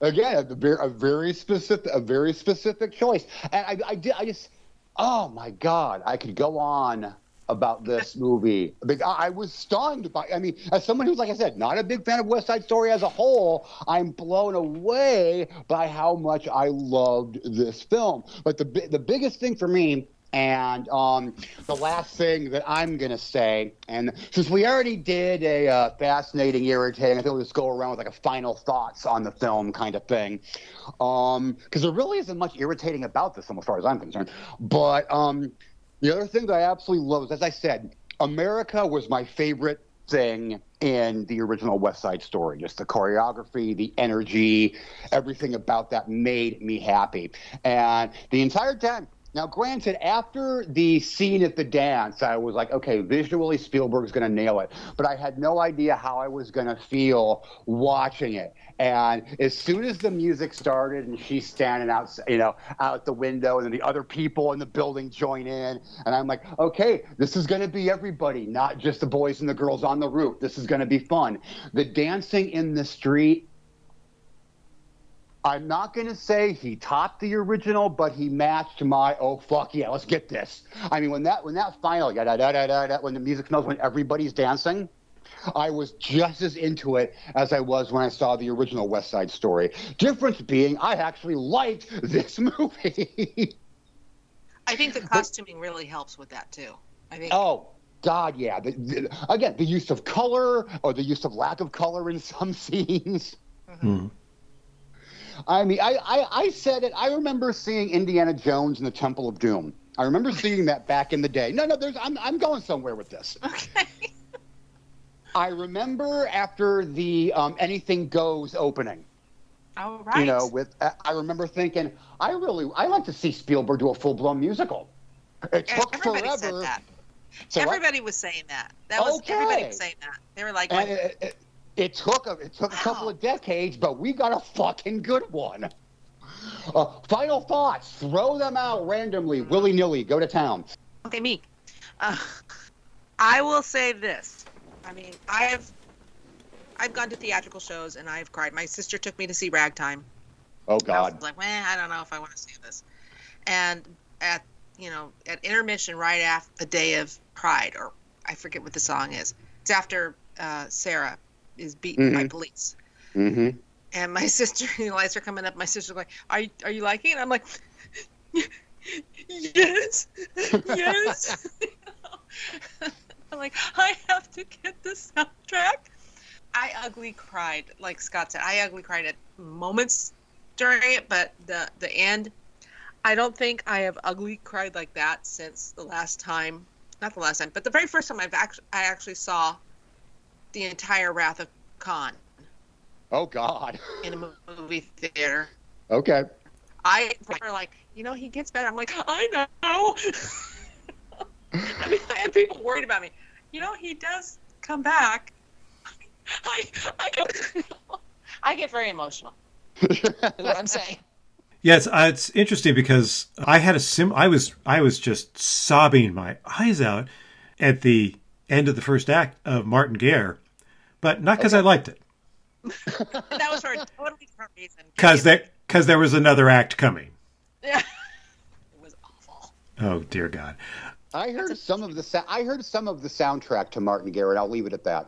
Again, a very, a very specific, a very specific choice, and I, I did, I just, oh my god, I could go on about this movie. I was stunned by. I mean, as someone who's, like I said, not a big fan of West Side Story as a whole, I'm blown away by how much I loved this film. But the the biggest thing for me. And um, the last thing that I'm going to say, and since we already did a uh, fascinating, irritating, I think we'll just go around with like a final thoughts on the film kind of thing. Because there really isn't much irritating about this film as far as I'm concerned. But um, the other thing that I absolutely love is, as I said, America was my favorite thing in the original West Side Story. Just the choreography, the energy, everything about that made me happy. And the entire time, now, granted, after the scene at the dance, I was like, okay, visually, Spielberg's going to nail it. But I had no idea how I was going to feel watching it. And as soon as the music started and she's standing out, you know, out the window, and then the other people in the building join in, and I'm like, okay, this is going to be everybody, not just the boys and the girls on the roof. This is going to be fun. The dancing in the street I'm not going to say he topped the original, but he matched my oh fuck yeah, let's get this. I mean, when that when that final da da da da da da when the music smells when everybody's dancing, I was just as into it as I was when I saw the original West Side Story. Difference being, I actually liked [laughs] this movie. I think the costuming really helps with that too. I think oh. God, yeah. The, the, again, the use of color or the use of lack of color in some [laughs] scenes. Mhm. I mean, I, I, I said it. I remember seeing Indiana Jones in the Temple of Doom. I remember seeing that back in the day. No, no, there's. I'm, I'm going somewhere with this. Okay. [laughs] I remember after the um, Anything Goes opening. All right. You know, with I remember thinking, I really, I like to see Spielberg do a full blown musical. It took everybody forever. said that. So everybody was saying that. That was Okay. everybody was saying that. They were like, And it, took a it took a couple of decades, but we got a fucking good one. Uh, final thoughts. Throw them out randomly, willy nilly. Go to town. okay, me. Uh, I will say this. I mean, I've I've gone to theatrical shows and I've cried. My sister took me to see Ragtime. Oh I was God. like, well, I don't know if I want to see this. And at you know at intermission right after the day of Pride, or I forget what the song is. It's after uh, Sarah is beaten by Mhm. police. Mm-hmm. And my [laughs] sister, [laughs] the lights are coming up. My sister's like, "Are you, are you liking it?" I'm like, [laughs] "Yes, yes." I'm like, I have to get the soundtrack. I ugly cried, like Scott said. I ugly cried at moments during it, but the the end, I don't think I have ugly cried like that since the last time. Not the last time, but the very first time I've actually I actually saw the entire Wrath of Khan Oh God. [laughs] in a movie theater. Okay. I were like, you know, he gets better. I'm like, I know. [laughs] I mean, I had people worried about me. You know, he does come back. [laughs] I, I, get, I get very emotional. Is what I'm saying. Yeah, it's, uh, it's interesting because I had a sim. I was I was just sobbing my eyes out at the end of the first act of Martin Guerre, but not because I liked it, [laughs] That was for a totally different reason. because there because there was another act coming. Yeah. [laughs] It was awful. Oh dear God! I heard some of the sa- I heard some of the soundtrack to Martin Guerre. I'll leave it at that.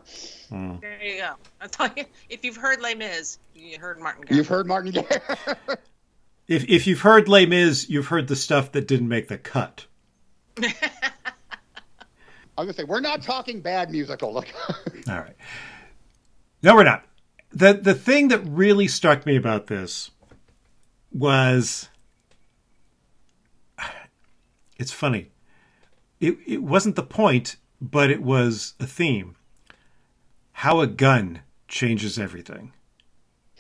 Hmm. There you go. That's all you, if you've heard Les Mis, you heard Martin Guerre. You've heard Martin Guerre. [laughs] If if you've heard Les Mis, you've heard the stuff that didn't make the cut. I'm gonna say we're not talking bad musical. Look, [laughs] All right. No, we're not. The the thing that really struck me about this was [sighs] it's funny. It it wasn't the point, but it was a theme. How a gun changes everything.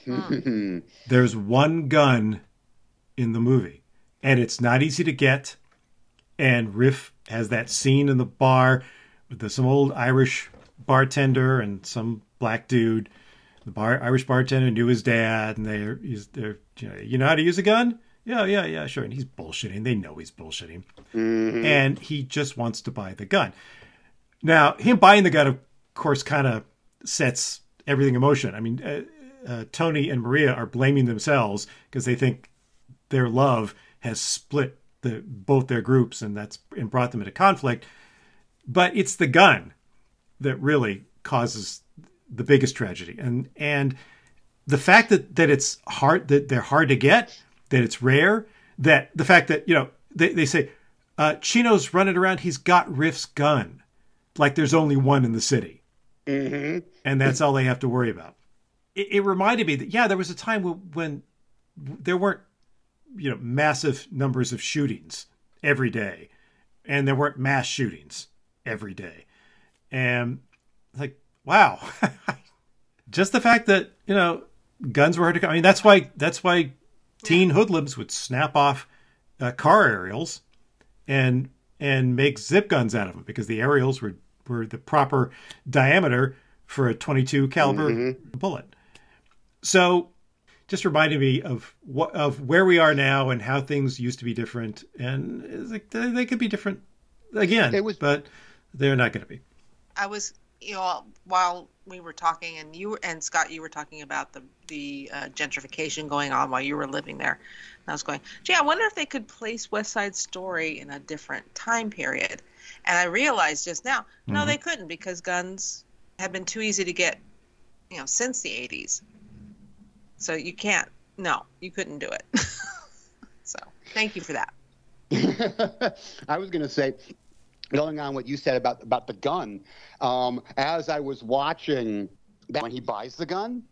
Hmm. There's one gun in the movie, and it's not easy to get. And Riff has that scene in the bar with the, some old Irish bartender and some black dude. The bar Irish bartender knew his dad, and they're he's they're you know, you know how to use a gun? Yeah, yeah, yeah, sure. And he's bullshitting. They know he's bullshitting, and he just wants to buy the gun. Now, him buying the gun, of course, kind of sets everything in motion. I mean, uh, uh, Tony and Maria are blaming themselves because they think their love has split the both their groups, and that's and brought them into conflict. But it's the gun that really causes the biggest tragedy, and and the fact that that it's hard that they're hard to get, that it's rare, that the fact that you know they they say uh, Chino's running around, he's got Riff's gun, like there's only one in the city, and that's all they have to worry about. It, it reminded me that yeah, there was a time when, when there weren't you know massive numbers of shootings every day, and there weren't mass shootings every day, and like wow, [laughs] just the fact that you know guns were hard to come. I mean, that's why that's why teen hoodlums would snap off uh, car aerials and and make zip guns out of them because the aerials were were the proper diameter for a 22 caliber bullet. So just reminded me of what of where we are now and how things used to be different and like they, they could be different again It was- but they're not going to be I was, you know, while we were talking, and you and Scott, you were talking about the the uh, gentrification going on while you were living there. And I was going, gee, I wonder if they could place West Side Story in a different time period. And I realized just now, no, they couldn't because guns have been too easy to get, you know, since the '80s. So you can't. No, you couldn't do it. [laughs] so thank you for that. [laughs] I was going to say, going on what you said about about the gun, um, as I was watching that when he buys the gun,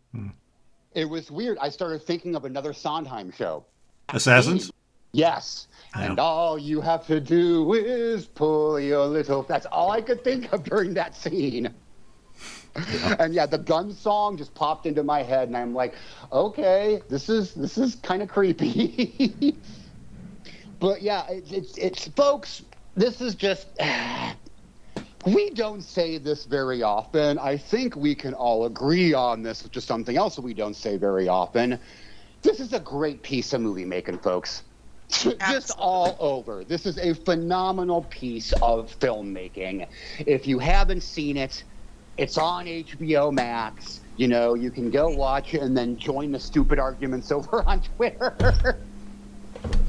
it was weird. I started thinking of another Sondheim show. assassins Yes. And all you have to do is pull your little. That's all I could think of during that scene. And yeah, the gun song just popped into my head, and I'm like, okay, this is this is kind of creepy. [laughs] but yeah, it's, it's it's folks. This is just. [sighs] We don't say this very often. I think we can all agree on this, which is something else that we don't say very often. This is a great piece of movie making, folks. [laughs] Just all over. This is a phenomenal piece of filmmaking. If you haven't seen it, it's on HBO Max. You know, you can go watch it and then join the stupid arguments [laughs] over on Twitter.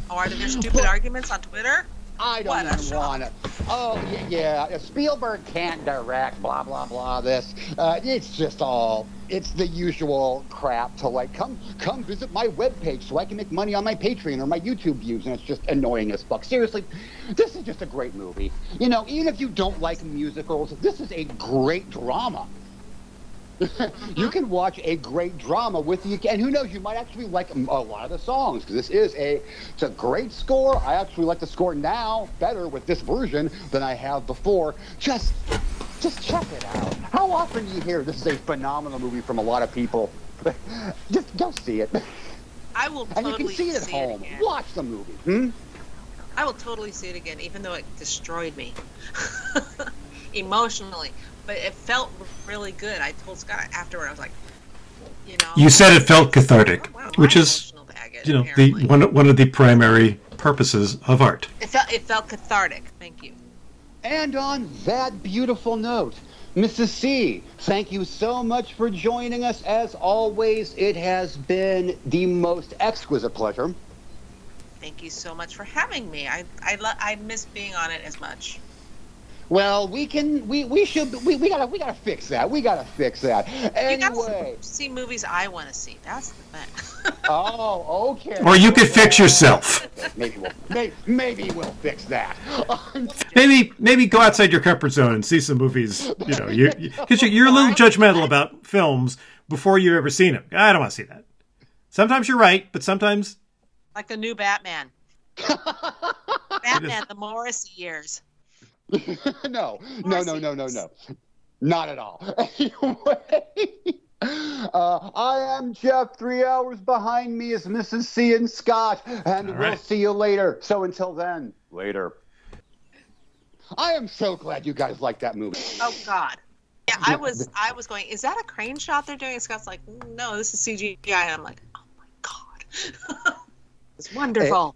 Oh, are there stupid arguments on Twitter? I don't even want to. Oh yeah, yeah. Spielberg can't direct, blah blah blah. This, uh, it's just all. It's the usual crap to like come come visit my webpage so I can make money on my Patreon or my YouTube views, and it's just annoying as fuck. Seriously, this is just a great movie. You know, even if you don't like musicals, this is a great drama. [laughs] you can watch a great drama with the and who knows you might actually like a lot of the songs because this is a it's a great score. I actually like the score now better with this version than i have before. Just just check it out. How often do you hear this is a phenomenal movie from a lot of people? [laughs] Just go see it. I will Totally and you can see it at see home. again. watch the movie hmm? I will totally see it again, even though it destroyed me. [laughs] Emotionally. But it felt really good. I told Scott afterward, I was like, you know, you said it felt cathartic Oh, wow. Which is, baggage, you know, the apparently. one one of the primary purposes of art. It felt it felt cathartic. Thank you. And on that beautiful note, Mrs. C, thank you so much for joining us. As always, it has been the most exquisite pleasure. Thank you so much for having me. I I lo- I miss being on it as much. Well, we can, we, we should, we, we gotta, we gotta fix that. We gotta fix that. You Anyway, gotta see movies I want to see. That's the thing. [laughs] oh, okay. Or you could fix yourself. Maybe we'll, maybe, maybe we'll fix that. [laughs] Maybe maybe go outside your comfort zone and see some movies. You know, [laughs] you because you're a little judgmental about films before you've ever seen them. I don't want to see that. Sometimes you're right, but sometimes like the new Batman. Batman, the Morris years. [laughs] no, no, no, no, no, no. Not at all. [laughs] Anyway, uh, I am Jeff. Three hours behind me is Mrs. C and Scott, and All we'll right. see you later. So until then, later. I am so glad you guys like that movie. Oh God. Yeah, I was I was going. Is that a crane shot they're doing? And Scott's like, no, this is CGI. And I'm like, oh my God. [laughs] it's wonderful.